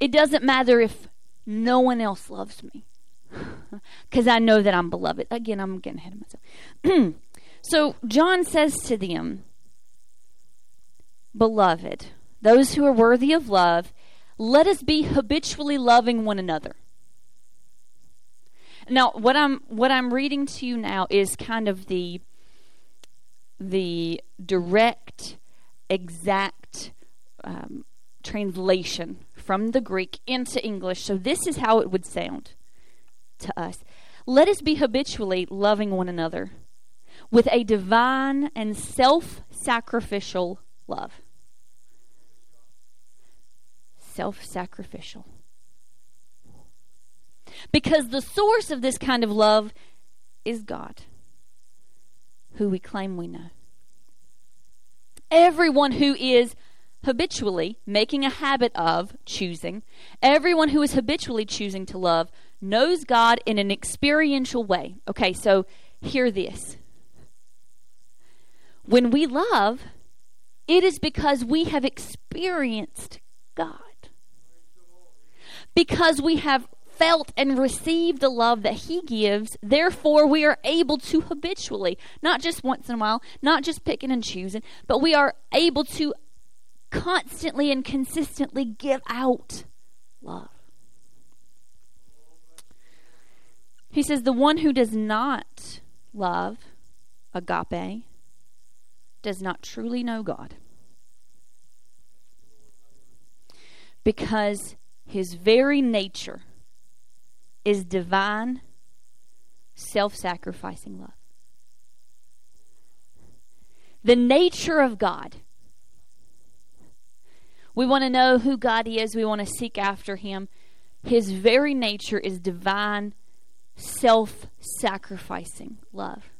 Speaker 1: It doesn't matter if no one else loves me because I know that I'm beloved. Again, I'm getting ahead of myself. so John says to them, Beloved, those who are worthy of love, let us be habitually loving one another. Now, what I'm what I'm reading to you now is kind of the the direct, exact um, translation from the Greek into English. So this is how it would sound to us. Let us be habitually loving one another with a divine and self sacrificial love. Self sacrificial. Because the source of this kind of love is God who we claim we know. Everyone who is habitually making a habit of choosing, everyone who is habitually choosing to love knows God in an experiential way. Okay, so hear this. When we love, it is because we have experienced God. Because we have felt and received the love that He gives. Therefore, we are able to habitually, not just once in a while, not just picking and choosing, but we are able to constantly and consistently give out love. He says, The one who does not love, agape, does not truly know God. Because his very nature is divine, self sacrificing love. The nature of God. We want to know who God is, we want to seek after Him. His very nature is divine, self sacrificing love.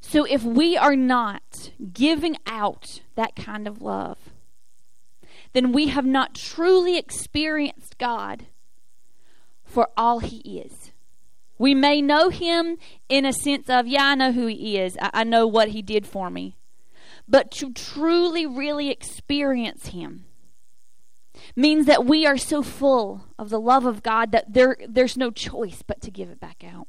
Speaker 1: So if we are not giving out that kind of love, then we have not truly experienced God for all He is. We may know Him in a sense of, yeah, I know who He is, I, I know what He did for me. But to truly, really experience Him means that we are so full of the love of God that there, there's no choice but to give it back out.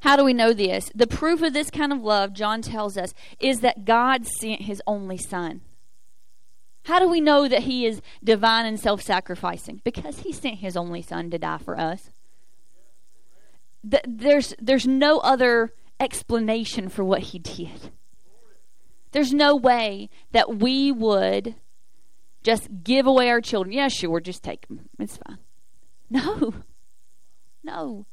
Speaker 1: How do we know this? The proof of this kind of love, John tells us, is that God sent his only son. How do we know that he is divine and self sacrificing? Because he sent his only son to die for us. Th- There's, there's no other explanation for what he did. There's no way that we would just give away our children. Yeah, sure, just take them. It's fine. No. No.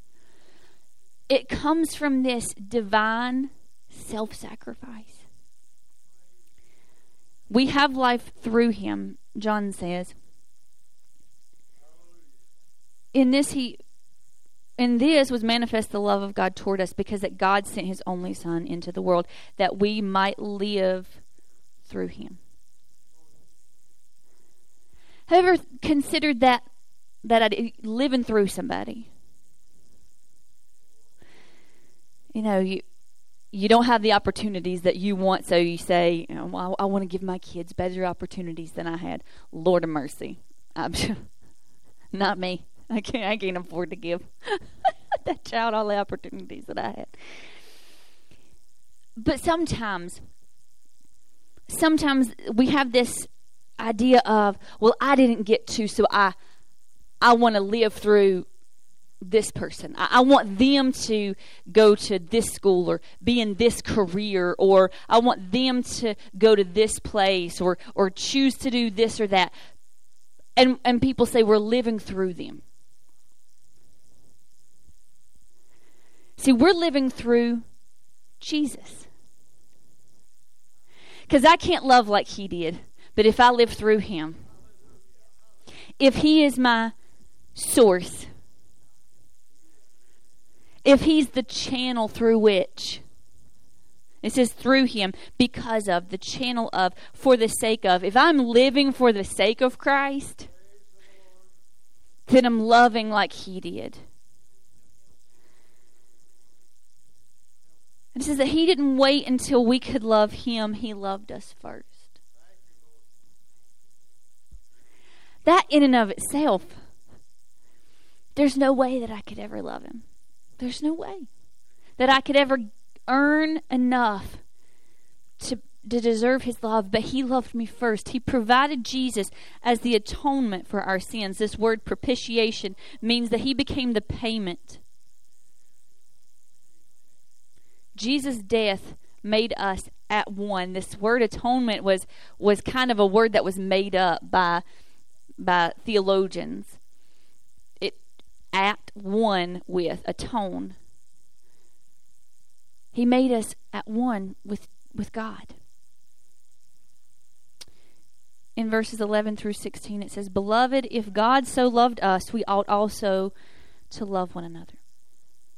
Speaker 1: It comes from this divine self sacrifice. We have life through him, John says. In this he in this was manifest the love of God toward us because that God sent his only son into the world that we might live through him. Have you ever considered that that I living through somebody? You know, you you don't have the opportunities that you want, so you say, you know, well, I, I want to give my kids better opportunities than I had. Lord of mercy, I'm not me. I can't. I can't afford to give that child all the opportunities that I had. But sometimes, sometimes we have this idea of, well, I didn't get to, so I, I want to live through this person. I, I want them to go to this school or be in this career, or I want them to go to this place or or choose to do this or that. And and people say we're living through them. See, we're living through Jesus. Because I can't love like he did, but if I live through him, if he is my source, if he's the channel through which it says through him because of the channel of for the sake of. If i'm living for the sake of christ then i'm loving like he did. It says that he didn't wait until we could love him he loved us first. That in and of itself there's no way that i could ever love him there's no way that I could ever earn enough to to deserve his love, but he loved me first. He provided Jesus as the atonement for our sins. This word propitiation means that he became the payment. Jesus' death made us at one. This word atonement was was kind of a word that was made up by by theologians at one with, atone. He made us at one with, with God. In verses 11 through 16, it says, Beloved, if God so loved us, we ought also to love one another.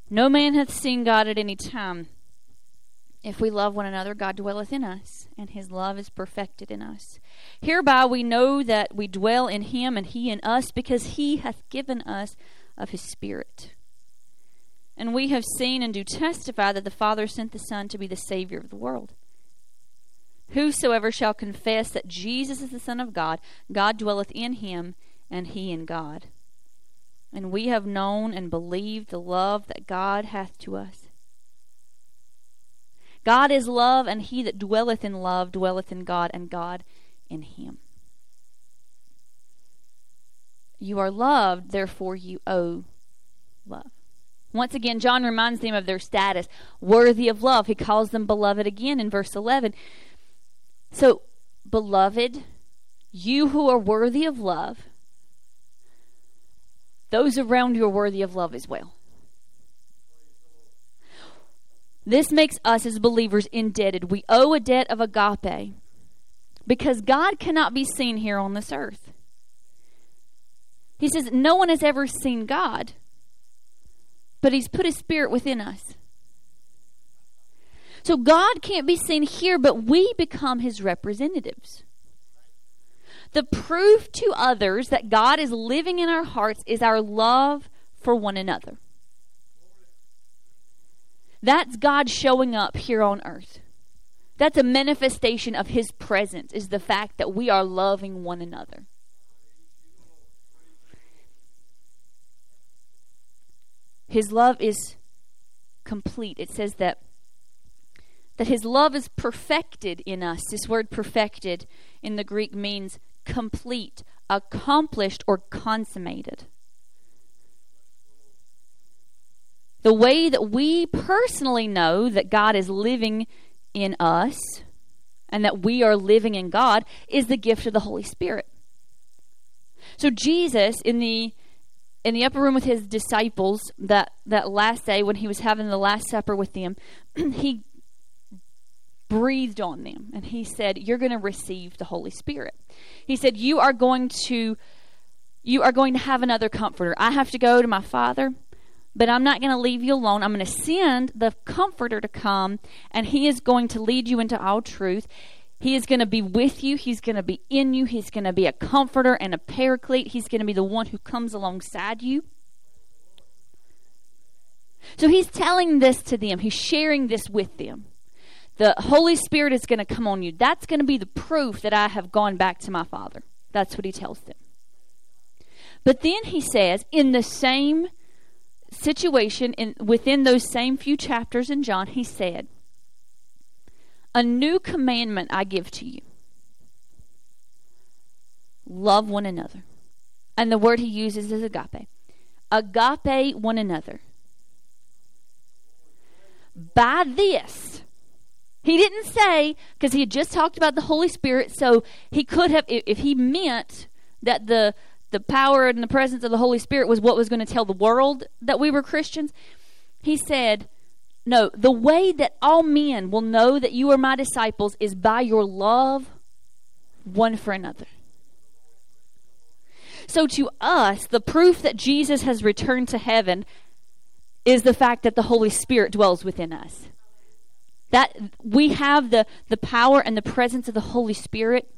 Speaker 1: No man hath seen God at any time. If we love one another, God dwelleth in us, and his love is perfected in us. Hereby we know that we dwell in him, and he in us, because he hath given us of his Spirit. And we have seen and do testify that the Father sent the Son to be the Savior of the world. Whosoever shall confess that Jesus is the Son of God, God dwelleth in him, and he in God. And we have known and believed the love that God hath to us. God is love, and he that dwelleth in love dwelleth in God, and God in him. You are loved, therefore you owe love. Once again, John reminds them of their status, worthy of love. He calls them beloved again in verse 11. So, beloved, you who are worthy of love, those around you are worthy of love as well. This makes us as believers indebted. We owe a debt of agape because God cannot be seen here on this earth. He says, No one has ever seen God, but He's put His Spirit within us. So God can't be seen here, but we become His representatives. The proof to others that God is living in our hearts is our love for one another. That's God showing up here on earth. That's a manifestation of His presence, is the fact that we are loving one another. His love is complete. It says that that his love is perfected in us. This word perfected in the Greek means complete, accomplished, or consummated. The way that we personally know that God is living in us and that we are living in God is the gift of the Holy Spirit. So Jesus in the in the upper room with his disciples that that last day when he was having the last supper with them, he breathed on them and he said, "You're going to receive the Holy Spirit." He said, "You are going to you are going to have another comforter. I have to go to my Father, but I'm not going to leave you alone. I'm going to send the comforter to come and he is going to lead you into all truth." He is going to be with you. He's going to be in you. He's going to be a comforter and a paraclete. He's going to be the one who comes alongside you. So he's telling this to them. He's sharing this with them. The Holy Spirit is going to come on you. That's going to be the proof that I have gone back to my Father. That's what he tells them. But then he says, in the same situation, in, within those same few chapters in John, he said, A new commandment I give to you love one another. And the word he uses is agape. Agape one another. By this, he didn't say, because he had just talked about the Holy Spirit, so he could have, if, he meant that the the power and the presence of the Holy Spirit was what was going to tell the world that we were Christians, he said, No, the way that all men will know that you are my disciples is by your love one for another. So to us, the proof that Jesus has returned to heaven is the fact that the Holy Spirit dwells within us. That we have the, the power and the presence of the Holy Spirit.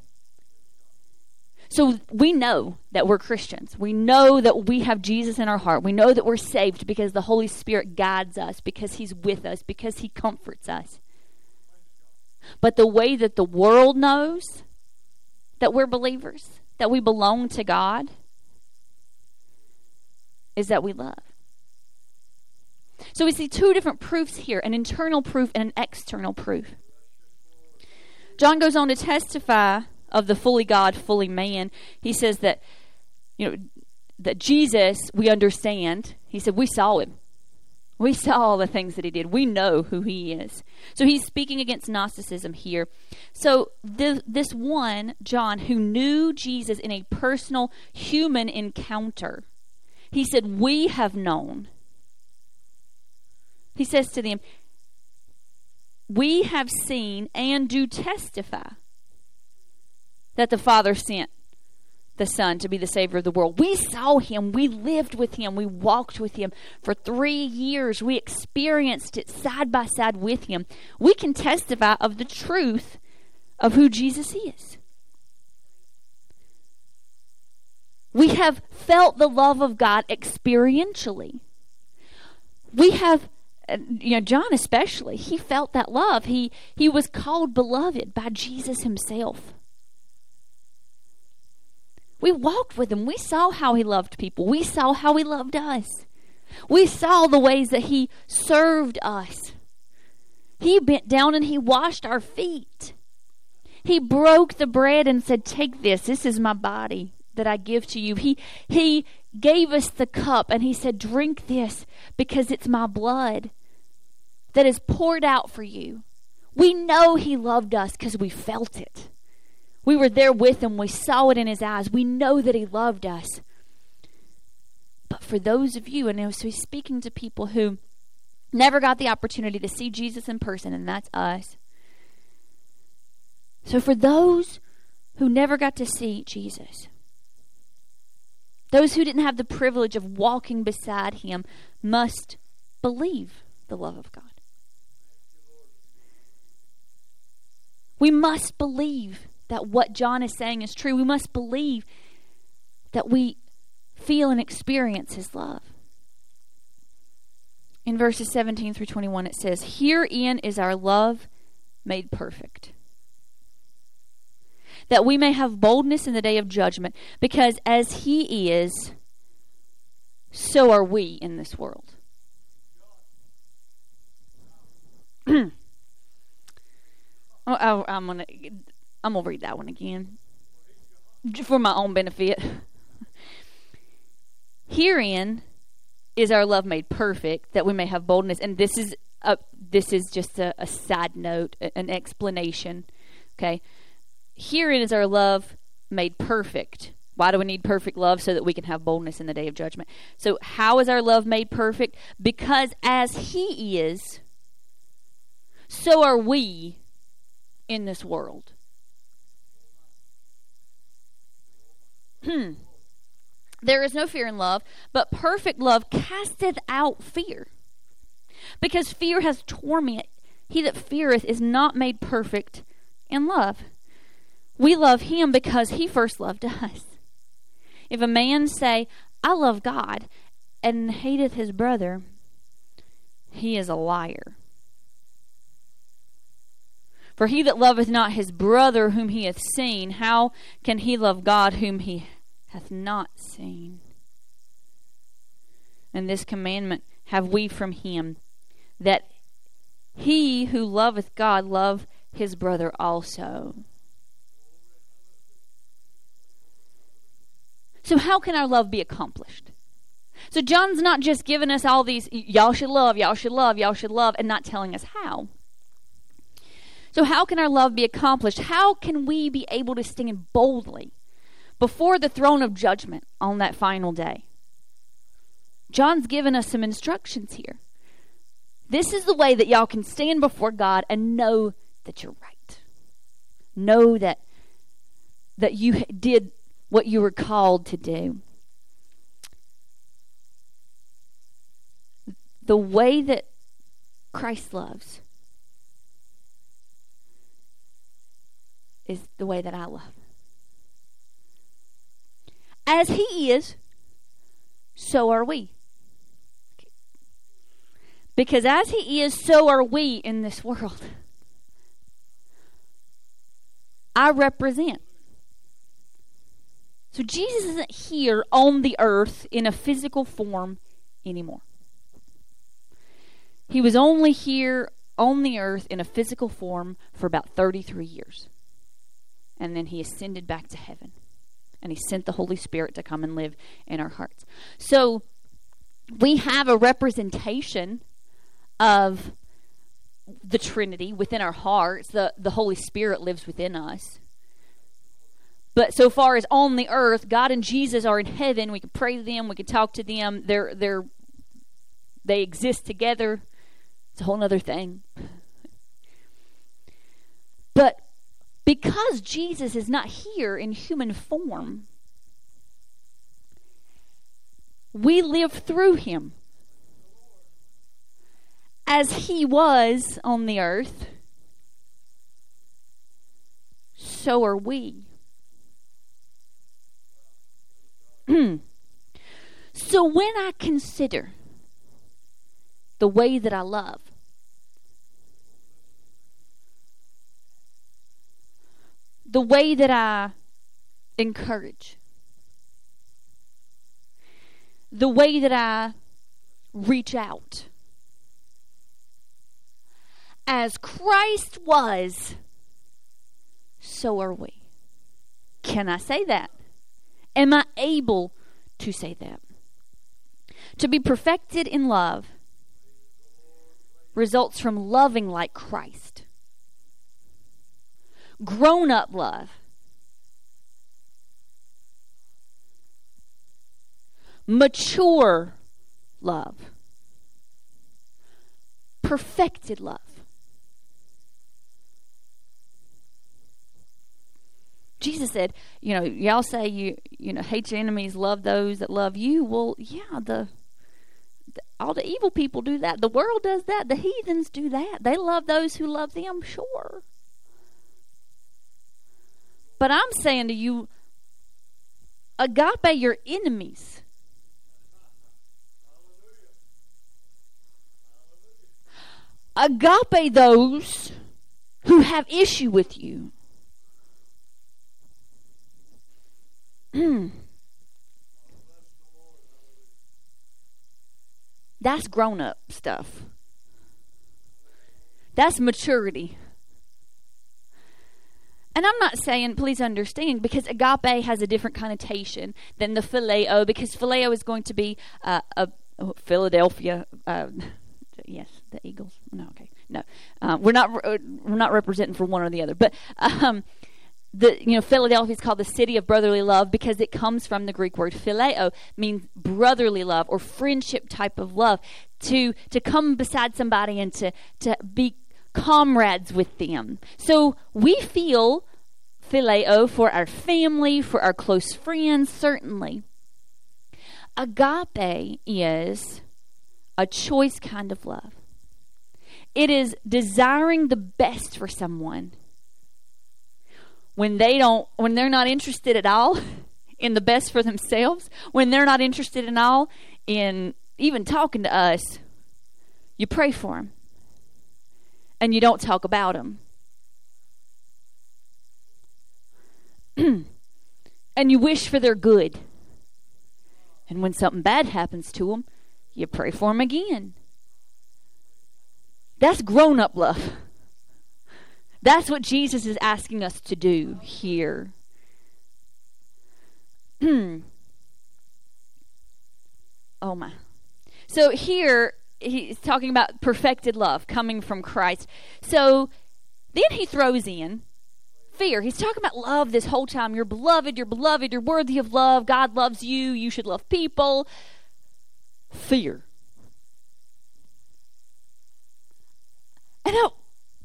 Speaker 1: So we know that we're Christians. We know that we have Jesus in our heart. We know that we're saved because the Holy Spirit guides us, because He's with us, because He comforts us. But the way that the world knows that we're believers, that we belong to God, is that we love. So we see two different proofs here an internal proof and an external proof. John goes on to testify of the fully God, fully man. He says that, you know, that Jesus, we understand. He said, we saw him. We saw all the things that he did. We know who he is. So he's speaking against Gnosticism here. So this, this one, John, who knew Jesus in a personal human encounter, he said, We have known. He says to them, We have seen and do testify that the Father sent the Son to be the Savior of the world. We saw Him. We lived with Him. We walked with Him for three years. We experienced it side by side with Him. We can testify of the truth of who Jesus is. We have felt the love of God experientially. We have you know John especially he felt that love he he was called beloved by Jesus himself we walked with him. We saw how he loved people. We saw how he loved us. We saw the ways that he served us. He bent down and he washed our feet. He broke the bread and said take this. This is my body that I give to you. He he gave us the cup and he said drink this because it's my blood that is poured out for you. We know He loved us because we felt it. We were there with Him. We saw it in His eyes. We know that He loved us. But for those of you, and so He's speaking to people who never got the opportunity to see Jesus in person, and that's us. So for those who never got to see Jesus, Those who didn't have the privilege of walking beside him must believe the love of God. We must believe that what John is saying is true. We must believe that we feel and experience his love. In verses 17 through 21, it says, Herein is our love made perfect, that we may have boldness in the day of judgment, because as he is, so are we in this world. Oh, oh, I'm gonna, I'm gonna read that one again, for my own benefit. Herein is our love made perfect, that we may have boldness. And this is a, this is just a, a side note, an explanation. Okay, herein is our love made perfect. Why do we need perfect love? So that we can have boldness in the day of judgment. So, how is our love made perfect? Because as He is, so are we in this world. Hmm. There is no fear in love, but perfect love casteth out fear. Because fear has torment. He that feareth is not made perfect in love. We love him because he first loved us. If a man say, I love God, and hateth his brother, he is a liar. For he that loveth not his brother whom he hath seen, how can he love God whom he hath not seen? And this commandment have we from him, that he who loveth God love his brother also. So, how can our love be accomplished? So, John's not just giving us all these, y'all should love, y'all should love, y'all should love, and not telling us how. So, how can our love be accomplished? How can we be able to stand boldly before the throne of judgment on that final day? John's given us some instructions here. This is the way that y'all can stand before God and know that you're right. Know that that you did what you were called to do. The way that Christ loves is the way that I love. As He is, so are we. Because as He is, so are we in this world. I represent. So Jesus isn't here on the earth in a physical form anymore. He was only here on the earth in a physical form for about 33 years. And then he ascended back to heaven. And he sent the Holy Spirit to come and live in our hearts. So we have a representation of the Trinity within our hearts. The, the Holy Spirit lives within us. But so far as on the earth, God and Jesus are in heaven. We can pray to them. We can talk to them. They're they're they exist together. It's a whole other thing. But because Jesus is not here in human form, we live through him. As he was on the earth, so are we. so when I consider the way that I love, the way that I encourage, the way that I reach out, as Christ was, so are we. Can I say that? Am I able to say that? To be perfected in love results from loving like Christ. Grown up love. Mature love. Perfected love. Jesus said, you know, y'all say you you know hate your enemies, love those that love you. Well, yeah, the, the all the evil people do that. The world does that. The heathens do that. They love those who love them, sure. But I'm saying to you, agape your enemies. Agape those who have issue with you. Hmm. That's grown up stuff. That's maturity. And I'm not saying, please understand, because agape has a different connotation than the phileo, because phileo is going to be uh, a oh, Philadelphia. Uh, yes, the Eagles. No, okay, no, uh, we're not uh, we're not representing for one or the other, but um, the you know Philadelphia is called the city of brotherly love because it comes from the Greek word phileo, means brotherly love or friendship type of love. To to come beside somebody and to to be comrades with them. So we feel phileo for our family, for our close friends, certainly. Agape is a choice kind of love. It is desiring the best for someone when they don't when they're not interested at all in the best for themselves, when they're not interested at all in even talking to us, you pray for them and you don't talk about them. and you wish for their good. And when something bad happens to them, you pray for them again. That's grown up love. That's what Jesus is asking us to do here. oh my. So here he's talking about perfected love coming from Christ. So then he throws in fear. He's talking about love this whole time. You're beloved, you're beloved, you're worthy of love. God loves you, you should love people. Fear. And I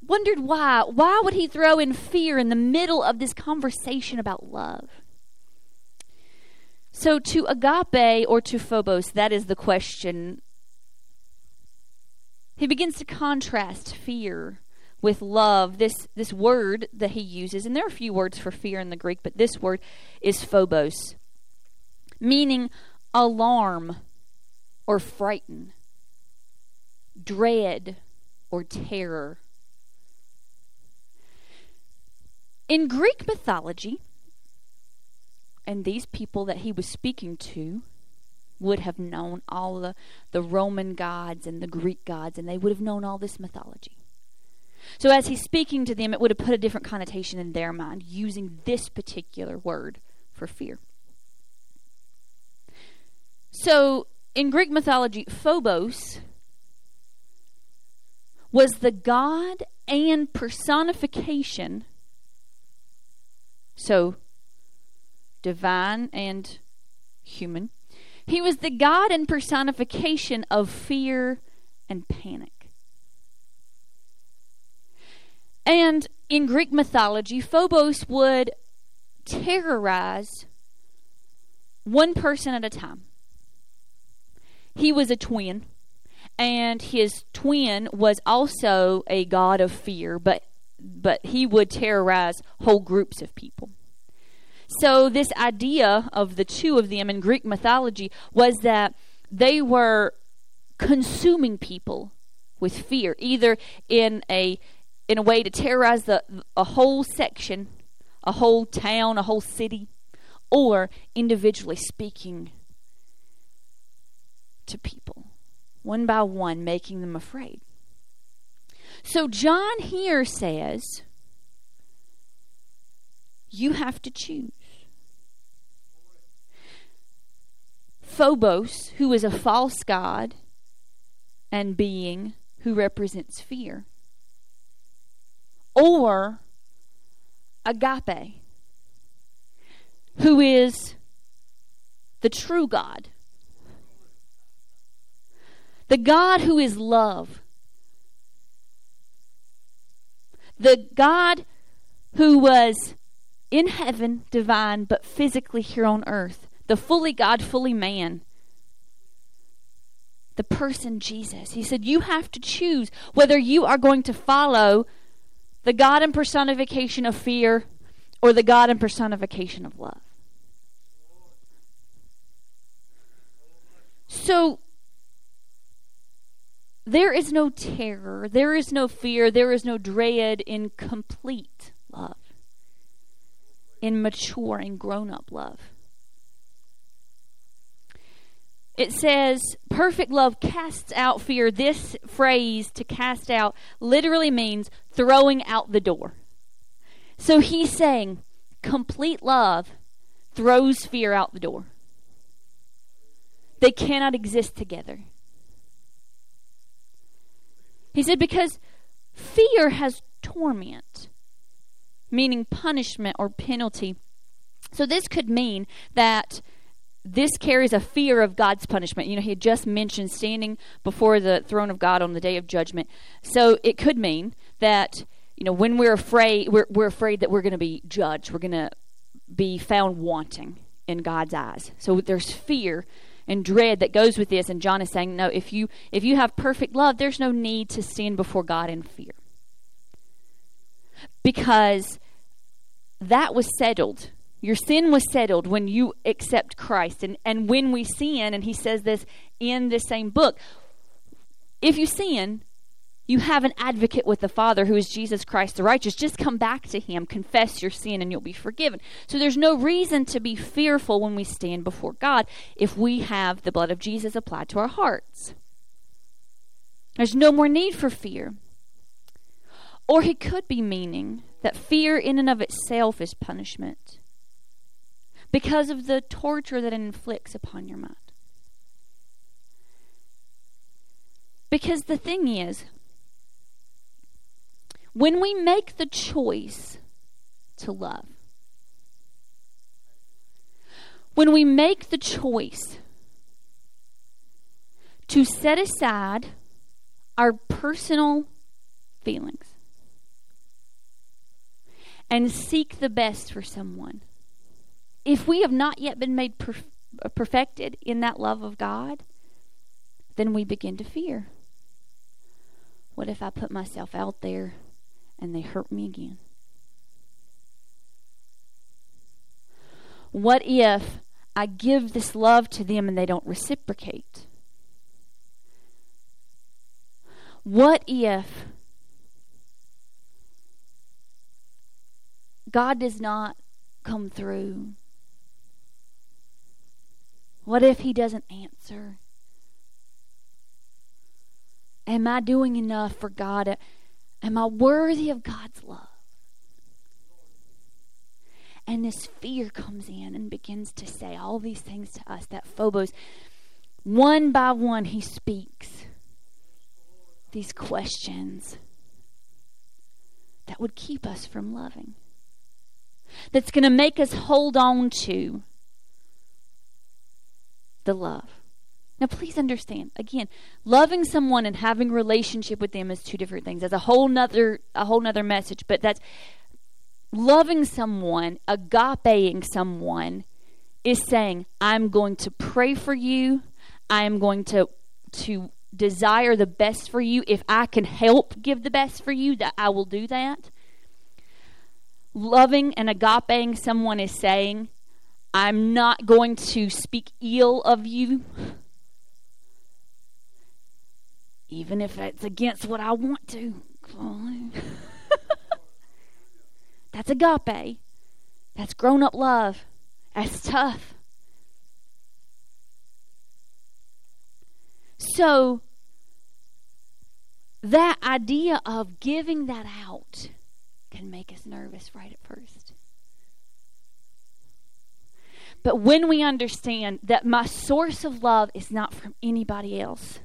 Speaker 1: wondered why. Why would he throw in fear in the middle of this conversation about love? So, to agape or to phobos, that is the question. He begins to contrast fear with love. This this word that he uses, and there are a few words for fear in the Greek, but this word is phobos, meaning alarm or frighten, dread or terror. In Greek mythology, and these people that he was speaking to would have known all the, the Roman gods and the Greek gods, and they would have known all this mythology. So, as he's speaking to them, it would have put a different connotation in their mind using this particular word for fear. So, in Greek mythology, Phobos was the god and personification, so divine and human. He was the god and personification of fear and panic. And in Greek mythology, Phobos would terrorize one person at a time. He was a twin, and his twin was also a god of fear, but but he would terrorize whole groups of people. So this idea of the two of them in Greek mythology was that they were consuming people with fear, either in a in a way to terrorize the a whole section, a whole town, a whole city, or individually speaking to people, one by one, making them afraid. So John here says, you have to choose. Phobos, who is a false god and being who represents fear or agape, who is the true God. The God who is love. The God who was in heaven, divine, but physically here on earth. The fully God, fully man. The person Jesus. He said, You have to choose whether you are going to follow the God and personification of fear or the God and personification of love. So, there is no terror, there is no fear, there is no dread in complete love, in mature and grown up love. It says, perfect love casts out fear. This phrase, to cast out, literally means throwing out the door. So he's saying, complete love throws fear out the door. They cannot exist together. He said, because fear has torment, meaning punishment or penalty. So this could mean that this carries a fear of God's punishment. You know, he had just mentioned standing before the throne of God on the day of judgment. So it could mean that, you know, when we're afraid, we're, we're afraid that we're going to be judged, we're going to be found wanting in God's eyes. So there's fear and dread that goes with this and John is saying no if you if you have perfect love there's no need to stand before God in fear because that was settled your sin was settled when you accept Christ and and when we sin and he says this in this same book if you sin you have an advocate with the Father who is Jesus Christ the righteous. Just come back to him, confess your sin, and you'll be forgiven. So there's no reason to be fearful when we stand before God if we have the blood of Jesus applied to our hearts. There's no more need for fear. Or he could be meaning that fear in and of itself is punishment because of the torture that it inflicts upon your mind. Because the thing is, when we make the choice to love, when we make the choice to set aside our personal feelings and seek the best for someone, if we have not yet been made perf- perfected in that love of God, then we begin to fear. What if I put myself out there and they hurt me again? What if I give this love to them and they don't reciprocate? What if God does not come through? What if He doesn't answer? Am I doing enough for God? Am I worthy of God's love? And this fear comes in and begins to say all these things to us. That Phobos, one by one, he speaks these questions that would keep us from loving, that's going to make us hold on to the love. Now, please understand. Again, loving someone and having relationship with them is two different things. That's a whole nother a whole nother message. But that's loving someone, agapeing someone, is saying, "I'm going to pray for you. I am going to to desire the best for you. If I can help give the best for you, that I will do that." Loving and agapeing someone is saying, "I'm not going to speak ill of you." even if it's against what I want to. That's agape. That's grown up love. That's tough. So, that idea of giving that out can make us nervous right at first. But when we understand that my source of love is not from anybody else,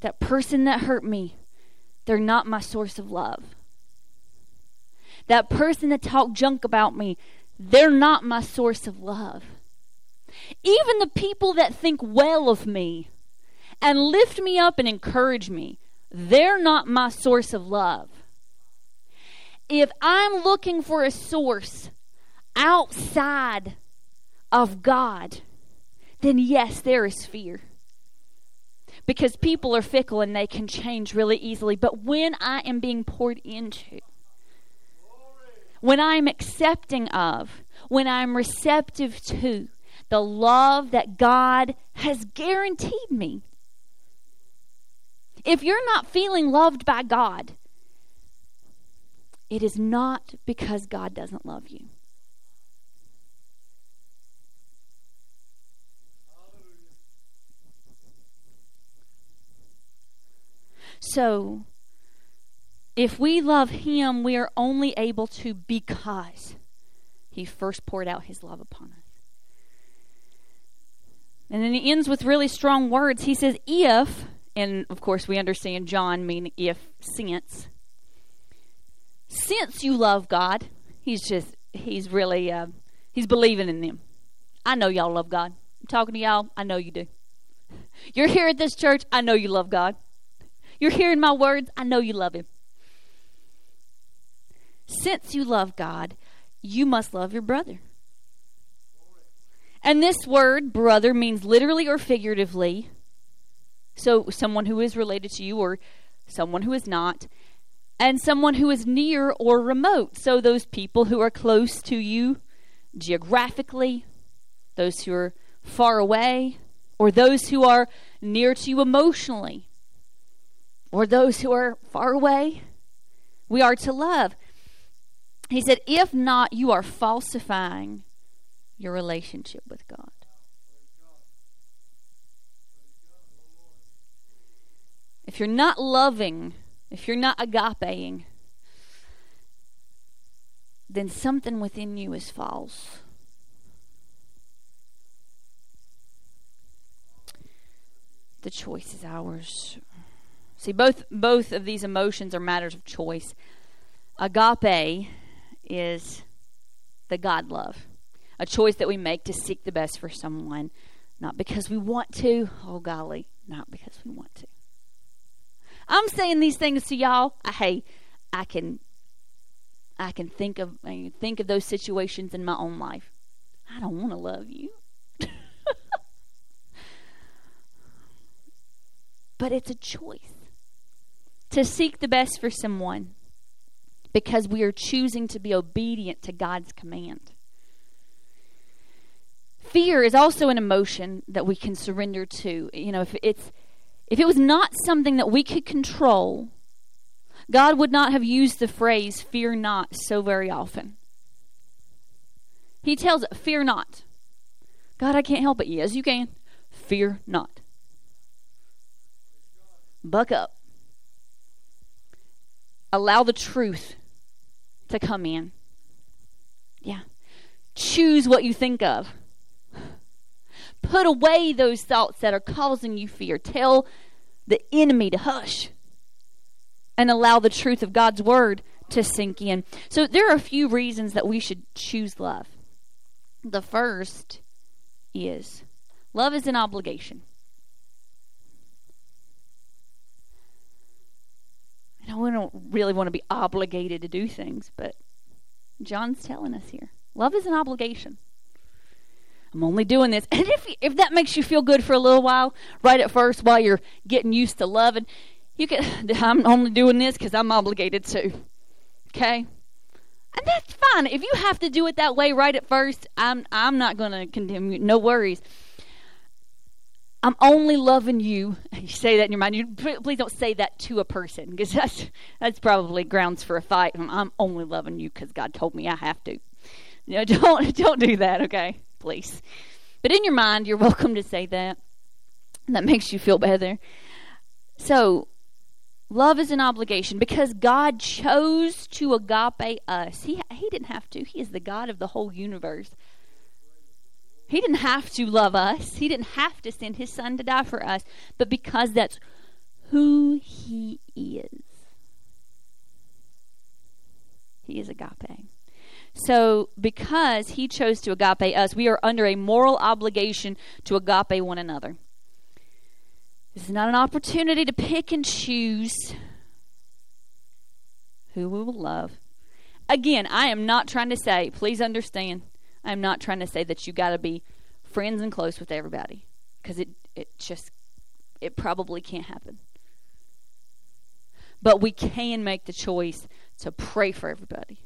Speaker 1: that person that hurt me, they're not my source of love. That person that talked junk about me, they're not my source of love. Even the people that think well of me and lift me up and encourage me, they're not my source of love. If I'm looking for a source outside of God, then yes, there is fear. Because people are fickle and they can change really easily. But when I am being poured into, when I'm accepting of, when I'm receptive to the love that God has guaranteed me, if you're not feeling loved by God, it is not because God doesn't love you. So, if we love Him, we are only able to because He first poured out His love upon us. And then he ends with really strong words. He says, If, and of course we understand John meaning if, since. Since you love God, he's just, he's really, uh, he's believing in them. I know y'all love God. I'm talking to y'all. I know you do. You're here at this church. I know you love God. You're hearing my words. I know you love Him. Since you love God, you must love your brother. And this word, brother, means literally or figuratively. So, someone who is related to you or someone who is not. And someone who is near or remote. So, those people who are close to you geographically, those who are far away, or those who are near to you emotionally, or those who are far away. We are to love. He said, if not, you are falsifying your relationship with God. If you're not loving, if you're not agapeing, then something within you is false. The choice is ours. See, both both of these emotions are matters of choice. Agape is the God love, a choice that we make to seek the best for someone, not because we want to. Oh golly, not because we want to. I'm saying these things to y'all. I, hey, I can, I can think of I can think of those situations in my own life. I don't want to love you. but it's a choice to seek the best for someone because we are choosing to be obedient to God's command. Fear is also an emotion that we can surrender to. You know, if it's if it was not something that we could control, God would not have used the phrase fear not so very often. He tells it, fear not. God, I can't help it. Yes, you can. Fear not. Buck up allow the truth to come in. Yeah. Choose what you think of. Put away those thoughts that are causing you fear. Tell the enemy to hush and allow the truth of God's word to sink in. So, there are a few reasons that we should choose love. The first is love is an obligation. You know, we don't really want to be obligated to do things, but John's telling us here love is an obligation. I'm only doing this. And if, if that makes you feel good for a little while, right at first, while you're getting used to loving, you can, I'm only doing this because I'm obligated to. Okay? And that's fine. If you have to do it that way right at first, I'm, I'm not going to condemn you. No worries. I'm only loving you. You say that in your mind. You, please don't say that to a person because that's that's probably grounds for a fight. I'm only loving you because God told me I have to. Know, don't don't do that, okay? Please. But in your mind, you're welcome to say that. That makes you feel better. So, love is an obligation because God chose to agape us. He he didn't have to. He is the God of the whole universe. He didn't have to love us. He didn't have to send his son to die for us, but because that's who he is. He is agape. So, because he chose to agape us, we are under a moral obligation to agape one another. This is not an opportunity to pick and choose who we will love. Again, I am not trying to say, please understand, I'm not trying to say that you got to be friends and close with everybody because it it just it probably can't happen. But we can make the choice to pray for everybody.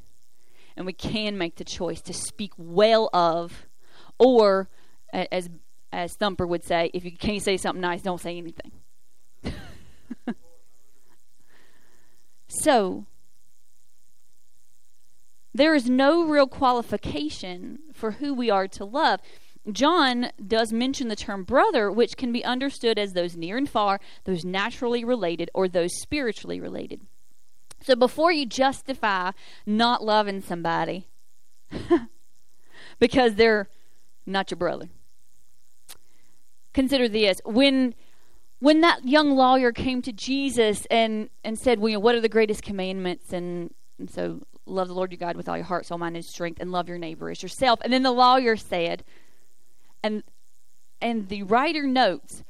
Speaker 1: And we can make the choice to speak well of or as as Thumper would say, if you can't say something nice, don't say anything. so, there is no real qualification for who we are to love. John does mention the term brother, which can be understood as those near and far, those naturally related, or those spiritually related. So before you justify not loving somebody because they're not your brother, consider this. When when that young lawyer came to Jesus and, and said, well, you know, what are the greatest commandments? And, and so love the Lord your God with all your heart, soul, mind, and strength, and love your neighbor as yourself. And then the lawyer said, and and the writer notes,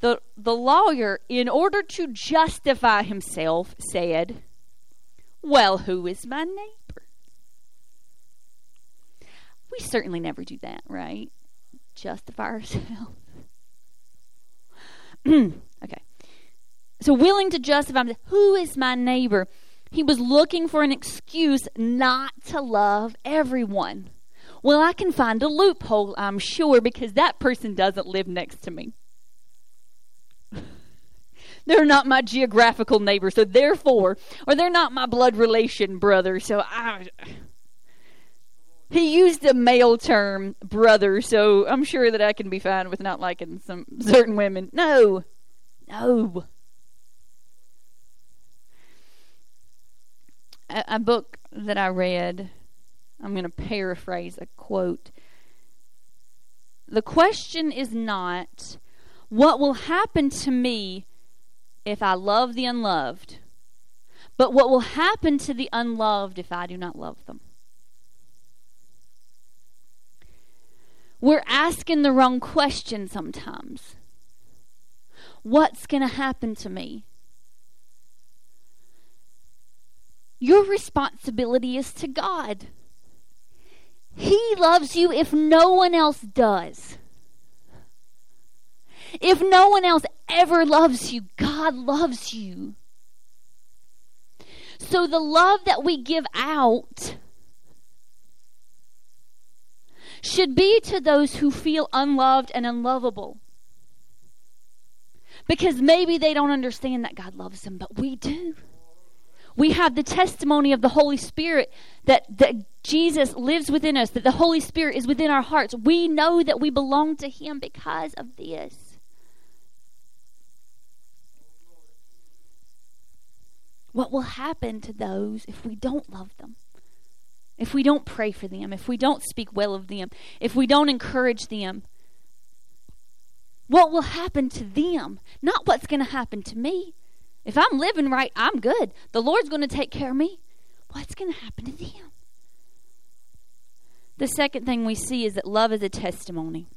Speaker 1: the the lawyer, in order to justify himself, said, Well, who is my neighbor? We certainly never do that, right? Justify ourselves. okay. So willing to justify himself, who is my neighbor? He was looking for an excuse not to love everyone. Well, I can find a loophole, I'm sure, because that person doesn't live next to me. they're not my geographical neighbor, so therefore, or they're not my blood relation brother, so I. He used a male term, brother, so I'm sure that I can be fine with not liking some certain women. No. No. A, a book that I read, I'm going to paraphrase a quote. The question is not what will happen to me if I love the unloved, but what will happen to the unloved if I do not love them. We're asking the wrong question sometimes. What's going to happen to me? Your responsibility is to God. He loves you if no one else does. If no one else ever loves you, God loves you. So the love that we give out should be to those who feel unloved and unlovable. Because maybe they don't understand that God loves them, but we do. We have the testimony of the Holy Spirit that, that Jesus lives within us, that the Holy Spirit is within our hearts. We know that we belong to Him because of this. What will happen to those if we don't love them? If we don't pray for them, if we don't speak well of them, if we don't encourage them, what will happen to them? Not what's going to happen to me. If I'm living right, I'm good. The Lord's going to take care of me. What's going to happen to them? The second thing we see is that love is a testimony.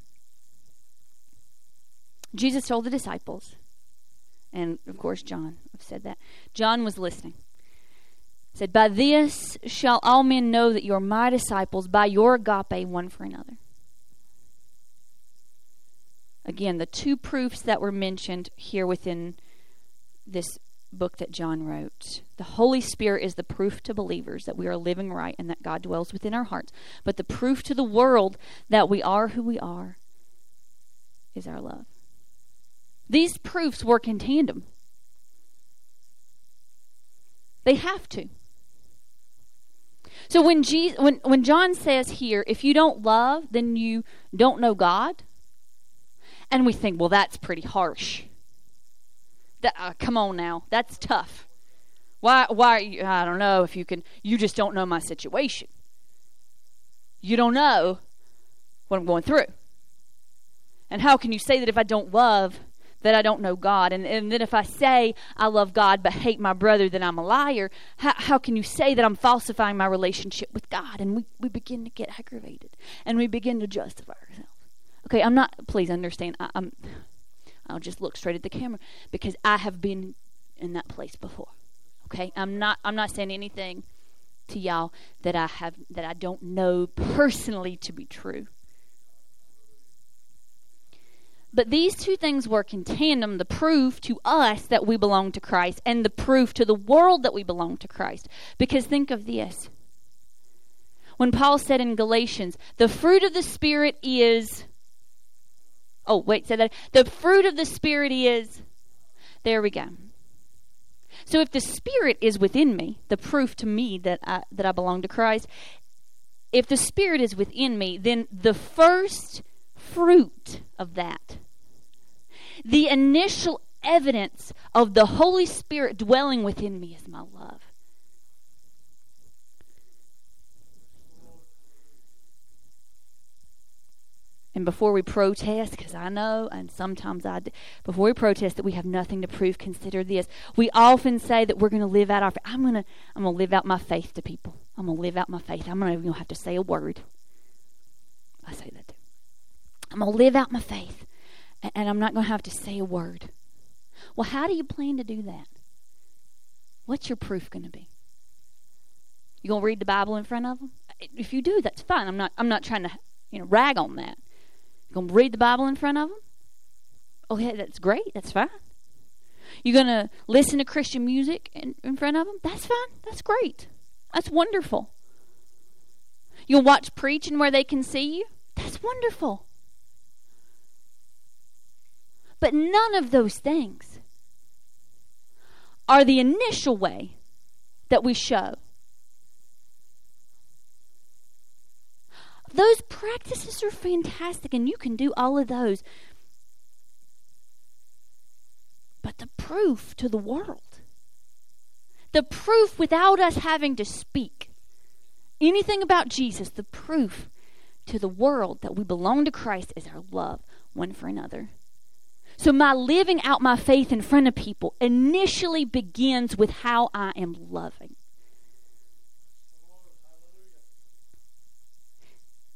Speaker 1: Jesus told the disciples, and of course, John, I've said that. John was listening. He Said, By this shall all men know that you're my disciples, by your agape one for another. Again, the two proofs that were mentioned here within this book that John wrote. The Holy Spirit is the proof to believers that we are living right and that God dwells within our hearts. But the proof to the world that we are who we are is our love. These proofs work in tandem. They have to. So when Jesus, when when John says here, if you don't love, then you don't know God, and we think, well, that's pretty harsh. That, uh, come on now, that's tough. Why? Why? You, I don't know if you can. You just don't know my situation. You don't know what I'm going through. And how can you say that if I don't love, that I don't know God? And, and then if I say I love God but hate my brother, then I'm a liar. How, how can you say that I'm falsifying my relationship with God? And we, we begin to get aggravated and we begin to justify ourselves. Okay, I'm not, please understand, I, I'm, I'll just look straight at the camera because I have been in that place before. Okay, I'm not, I'm not saying anything to y'all that I have that I don't know personally to be true. But these two things work in tandem the proof to us that we belong to Christ and the proof to the world that we belong to Christ. Because think of this. When Paul said in Galatians, the fruit of the Spirit is. Oh, wait, say that. The fruit of the Spirit is. There we go. So if the Spirit is within me, the proof to me that I, that I belong to Christ, if the Spirit is within me, then the first fruit of that, the initial evidence of the Holy Spirit dwelling within me is my love. And before we protest, because I know, and sometimes I, do, before we protest that we have nothing to prove, consider this. We often say that we're going to live out our. I'm going to. I'm going to live out my faith to people. I'm going to live out my faith. I'm going to have to say a word. I say that too. I'm going to live out my faith, and, and I'm not going to have to say a word. Well, how do you plan to do that? What's your proof going to be? You going to read the Bible in front of them? If you do, that's fine. I'm not. I'm not trying to, you know, rag on that. You going to read the Bible in front of them? Okay, oh, that's great. That's fine. You're going to listen to Christian music in, in front of them? That's fine. That's great. That's wonderful. You'll watch preaching where they can see you? That's wonderful. But none of those things are the initial way that we show. Those practices are fantastic, and you can do all of those. But the proof to the world, the proof without us having to speak anything about Jesus, the proof to the world that we belong to Christ is our love one for another. So, my living out my faith in front of people initially begins with how I am loving.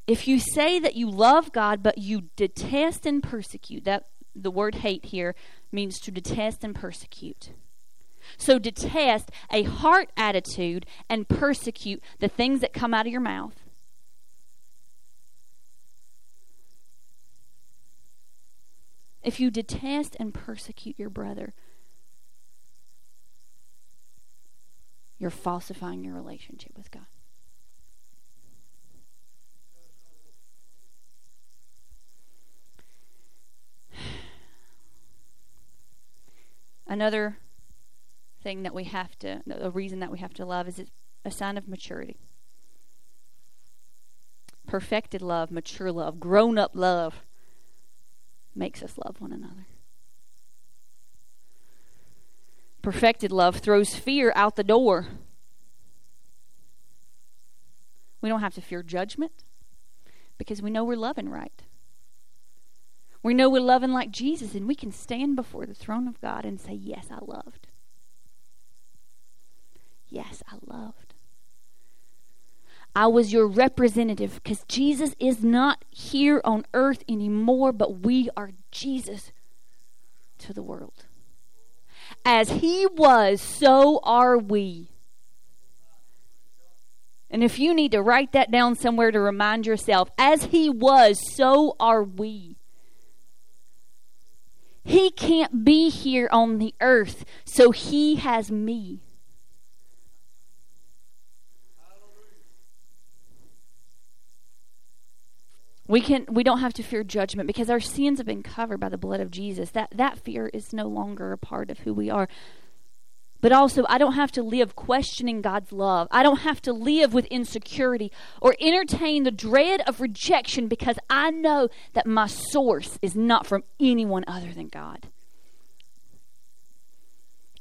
Speaker 1: If you say that you love God but you detest and persecute, that the word hate here means to detest and persecute. So detest a heart attitude and persecute the things that come out of your mouth. If you detest and persecute your brother, you're falsifying your relationship with God. Another thing that we have to, the reason that we have to love is it's a sign of maturity. Perfected love, mature love, grown up love makes us love one another. Perfected love throws fear out the door. We don't have to fear judgment because we know we're loving right. We know we're loving like Jesus, and we can stand before the throne of God and say, Yes, I loved. Yes, I loved. I was your representative because Jesus is not here on earth anymore, but we are Jesus to the world. As he was, so are we. And if you need to write that down somewhere to remind yourself, as he was, so are we. He can't be here on the earth, so he has me. We can we don't have to fear judgment because our sins have been covered by the blood of Jesus. That that fear is no longer a part of who we are. But also, I don't have to live questioning God's love. I don't have to live with insecurity or entertain the dread of rejection because I know that my source is not from anyone other than God.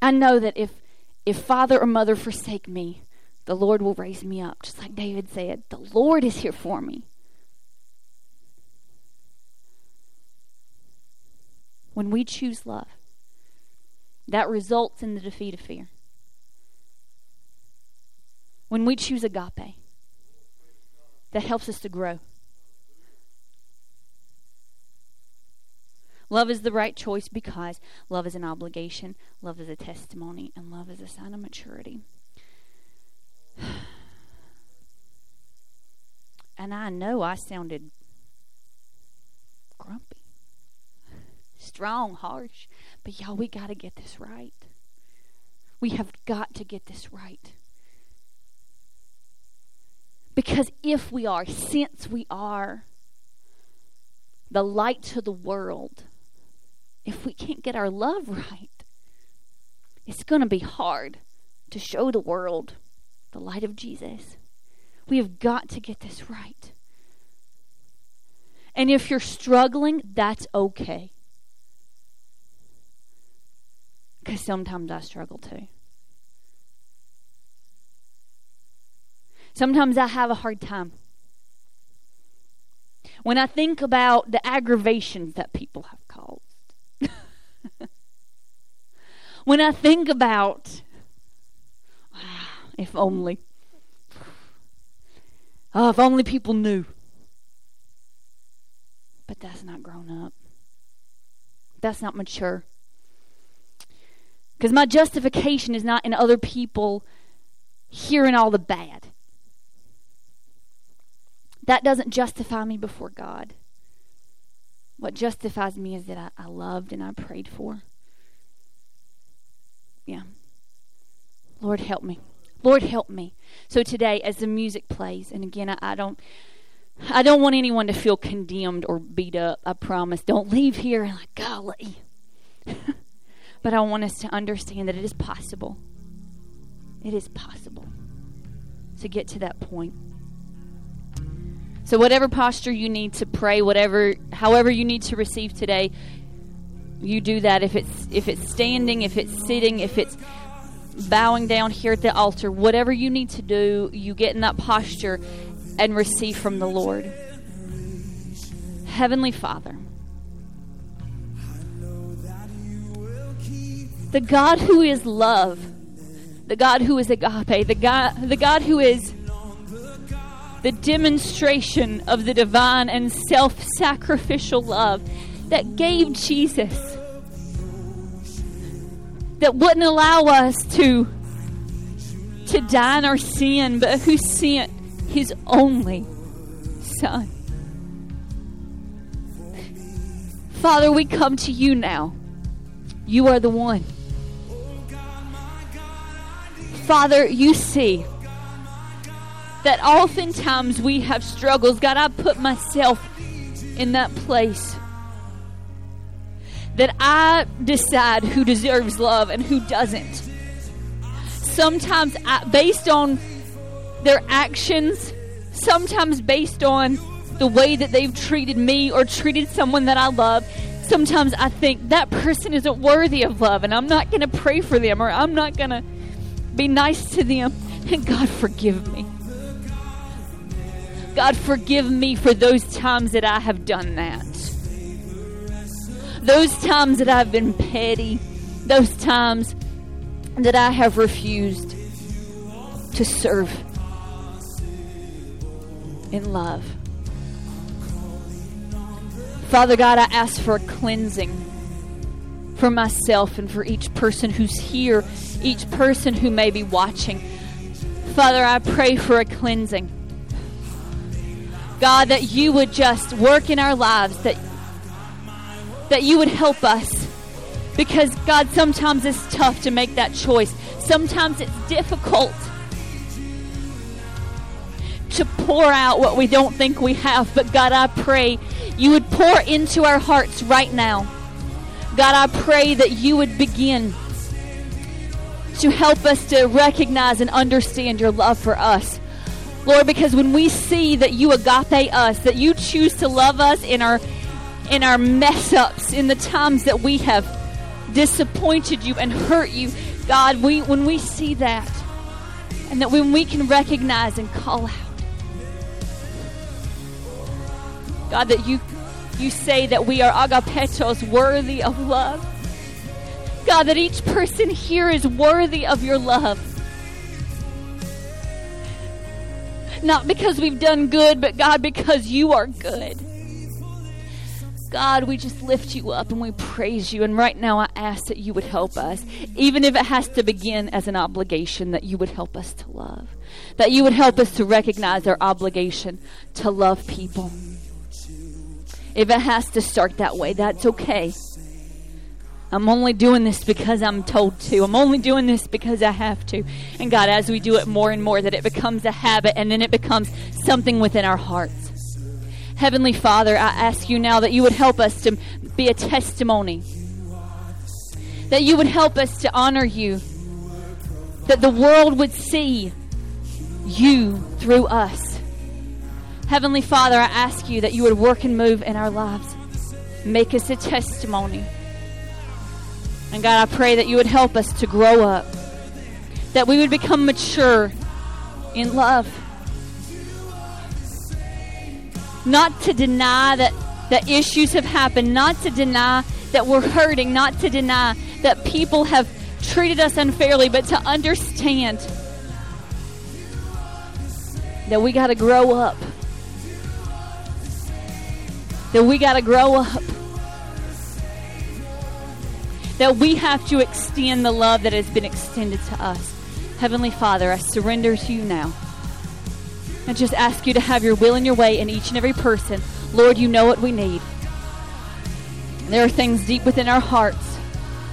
Speaker 1: I know that if if father or mother forsake me, the Lord will raise me up. Just like David said, the Lord is here for me. When we choose love, that results in the defeat of fear. When we choose agape, that helps us to grow. Love is the right choice because love is an obligation, love is a testimony, and love is a sign of maturity. And I know I sounded grumpy, strong, harsh. But y'all, we got to get this right. We have got to get this right. Because if we are, since we are the light to the world, if we can't get our love right, it's going to be hard to show the world the light of Jesus. We have got to get this right. And if you're struggling, that's okay. Because sometimes I struggle too. Sometimes I have a hard time. When I think about the aggravations that people have caused, when I think about, ah, if only, oh, if only people knew. But that's not grown up. That's not mature. Because my justification is not in other people hearing all the bad. That doesn't justify me before God. What justifies me is that I, I loved and I prayed for. Yeah. Lord, help me. Lord, help me. So today, as the music plays, and again, I, I don't. I don't want anyone to feel condemned or beat up. I promise. Don't leave here like, golly. but I want us to understand that it is possible. It is possible to get to that point. So whatever posture you need to pray, whatever however you need to receive today, you do that if it's if it's standing, if it's sitting, if it's bowing down here at the altar, whatever you need to do, you get in that posture and receive from the Lord. Heavenly Father, the God who is love, the God who is agape, the God, the God who is the demonstration of the divine and self sacrificial love that gave Jesus, that wouldn't allow us to, to die in our sin, but who sent his only Son. Father, we come to you now. You are the one. Father, you see that oftentimes we have struggles. God, I put myself in that place that I decide who deserves love and who doesn't. Sometimes, I, based on their actions, sometimes based on the way that they've treated me or treated someone that I love, sometimes I think that person isn't worthy of love and I'm not going to pray for them or I'm not going to be nice to them. And God, forgive me. God, forgive me for those times that I have done that. Those times that I've been petty. Those times that I have refused to serve in love. Father God, I ask for a cleansing for myself and for each person who's here, each person who may be watching. Father, I pray for a cleansing. God, that you would just work in our lives, that, that you would help us. Because, God, sometimes it's tough to make that choice. Sometimes it's difficult to pour out what we don't think we have. But, God, I pray you would pour into our hearts right now. God, I pray that you would begin to help us to recognize and understand your love for us. Lord, because when we see that you agape us, that you choose to love us in our in our mess ups, in the times that we have disappointed you and hurt you, God, we when we see that, and that when we can recognize and call out, God, that you you say that we are agapetos, worthy of love. God, that each person here is worthy of your love. Not because we've done good, but God, because you are good. God, we just lift you up and we praise you. And right now, I ask that you would help us, even if it has to begin as an obligation, that you would help us to love. That you would help us to recognize our obligation to love people. If it has to start that way, that's okay. I'm only doing this because I'm told to. I'm only doing this because I have to. And God, as we do it more and more, that it becomes a habit and then it becomes something within our hearts. Heavenly Father, I ask you now that you would help us to be a testimony. That you would help us to honor you. That the world would see you through us. Heavenly Father, I ask you that you would work and move in our lives. Make us a testimony. And God, I pray that you would help us to grow up, that we would become mature in love. Not to deny that, that issues have happened, not to deny that we're hurting, not to deny that people have treated us unfairly, but to understand that we got to grow up. That we got to grow up that we have to extend the love that has been extended to us. Heavenly Father, I surrender to you now. I just ask you to have your will and your way in each and every person. Lord, you know what we need. There are things deep within our hearts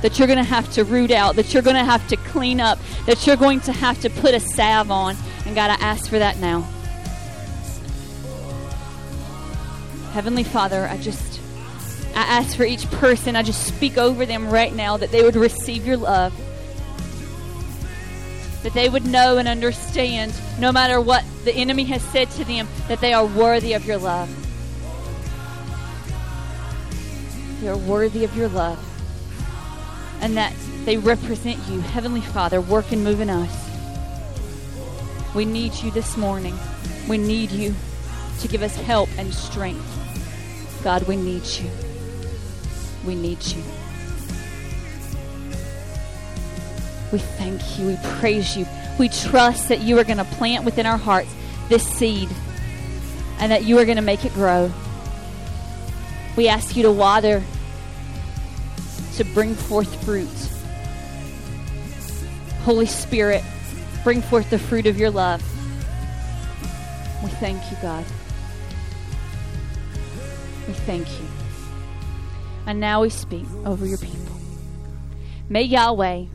Speaker 1: that you're going to have to root out, that you're going to have to clean up, that you're going to have to put a salve on. And God, I ask for that now. Heavenly Father, I just I ask for each person, I just speak over them right now that they would receive your love. That they would know and understand, no matter what the enemy has said to them, that they are worthy of your love. They are worthy of your love. And that they represent you. Heavenly Father, work and move in us. We need you this morning. We need you to give us help and strength. God, we need you. We need you. We thank you. We praise you. We trust that you are going to plant within our hearts this seed and that you are going to make it grow. We ask you to water, to bring forth fruit. Holy Spirit, bring forth the fruit of your love. We thank you, God. We thank you. And now we speak over your people. May Yahweh,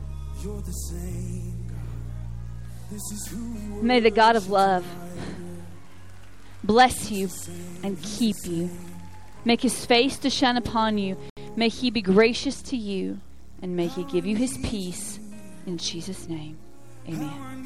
Speaker 1: may the God of love bless you and keep you. Make his face to shine upon you. May he be gracious to you and may he give you his peace. In Jesus' name, amen.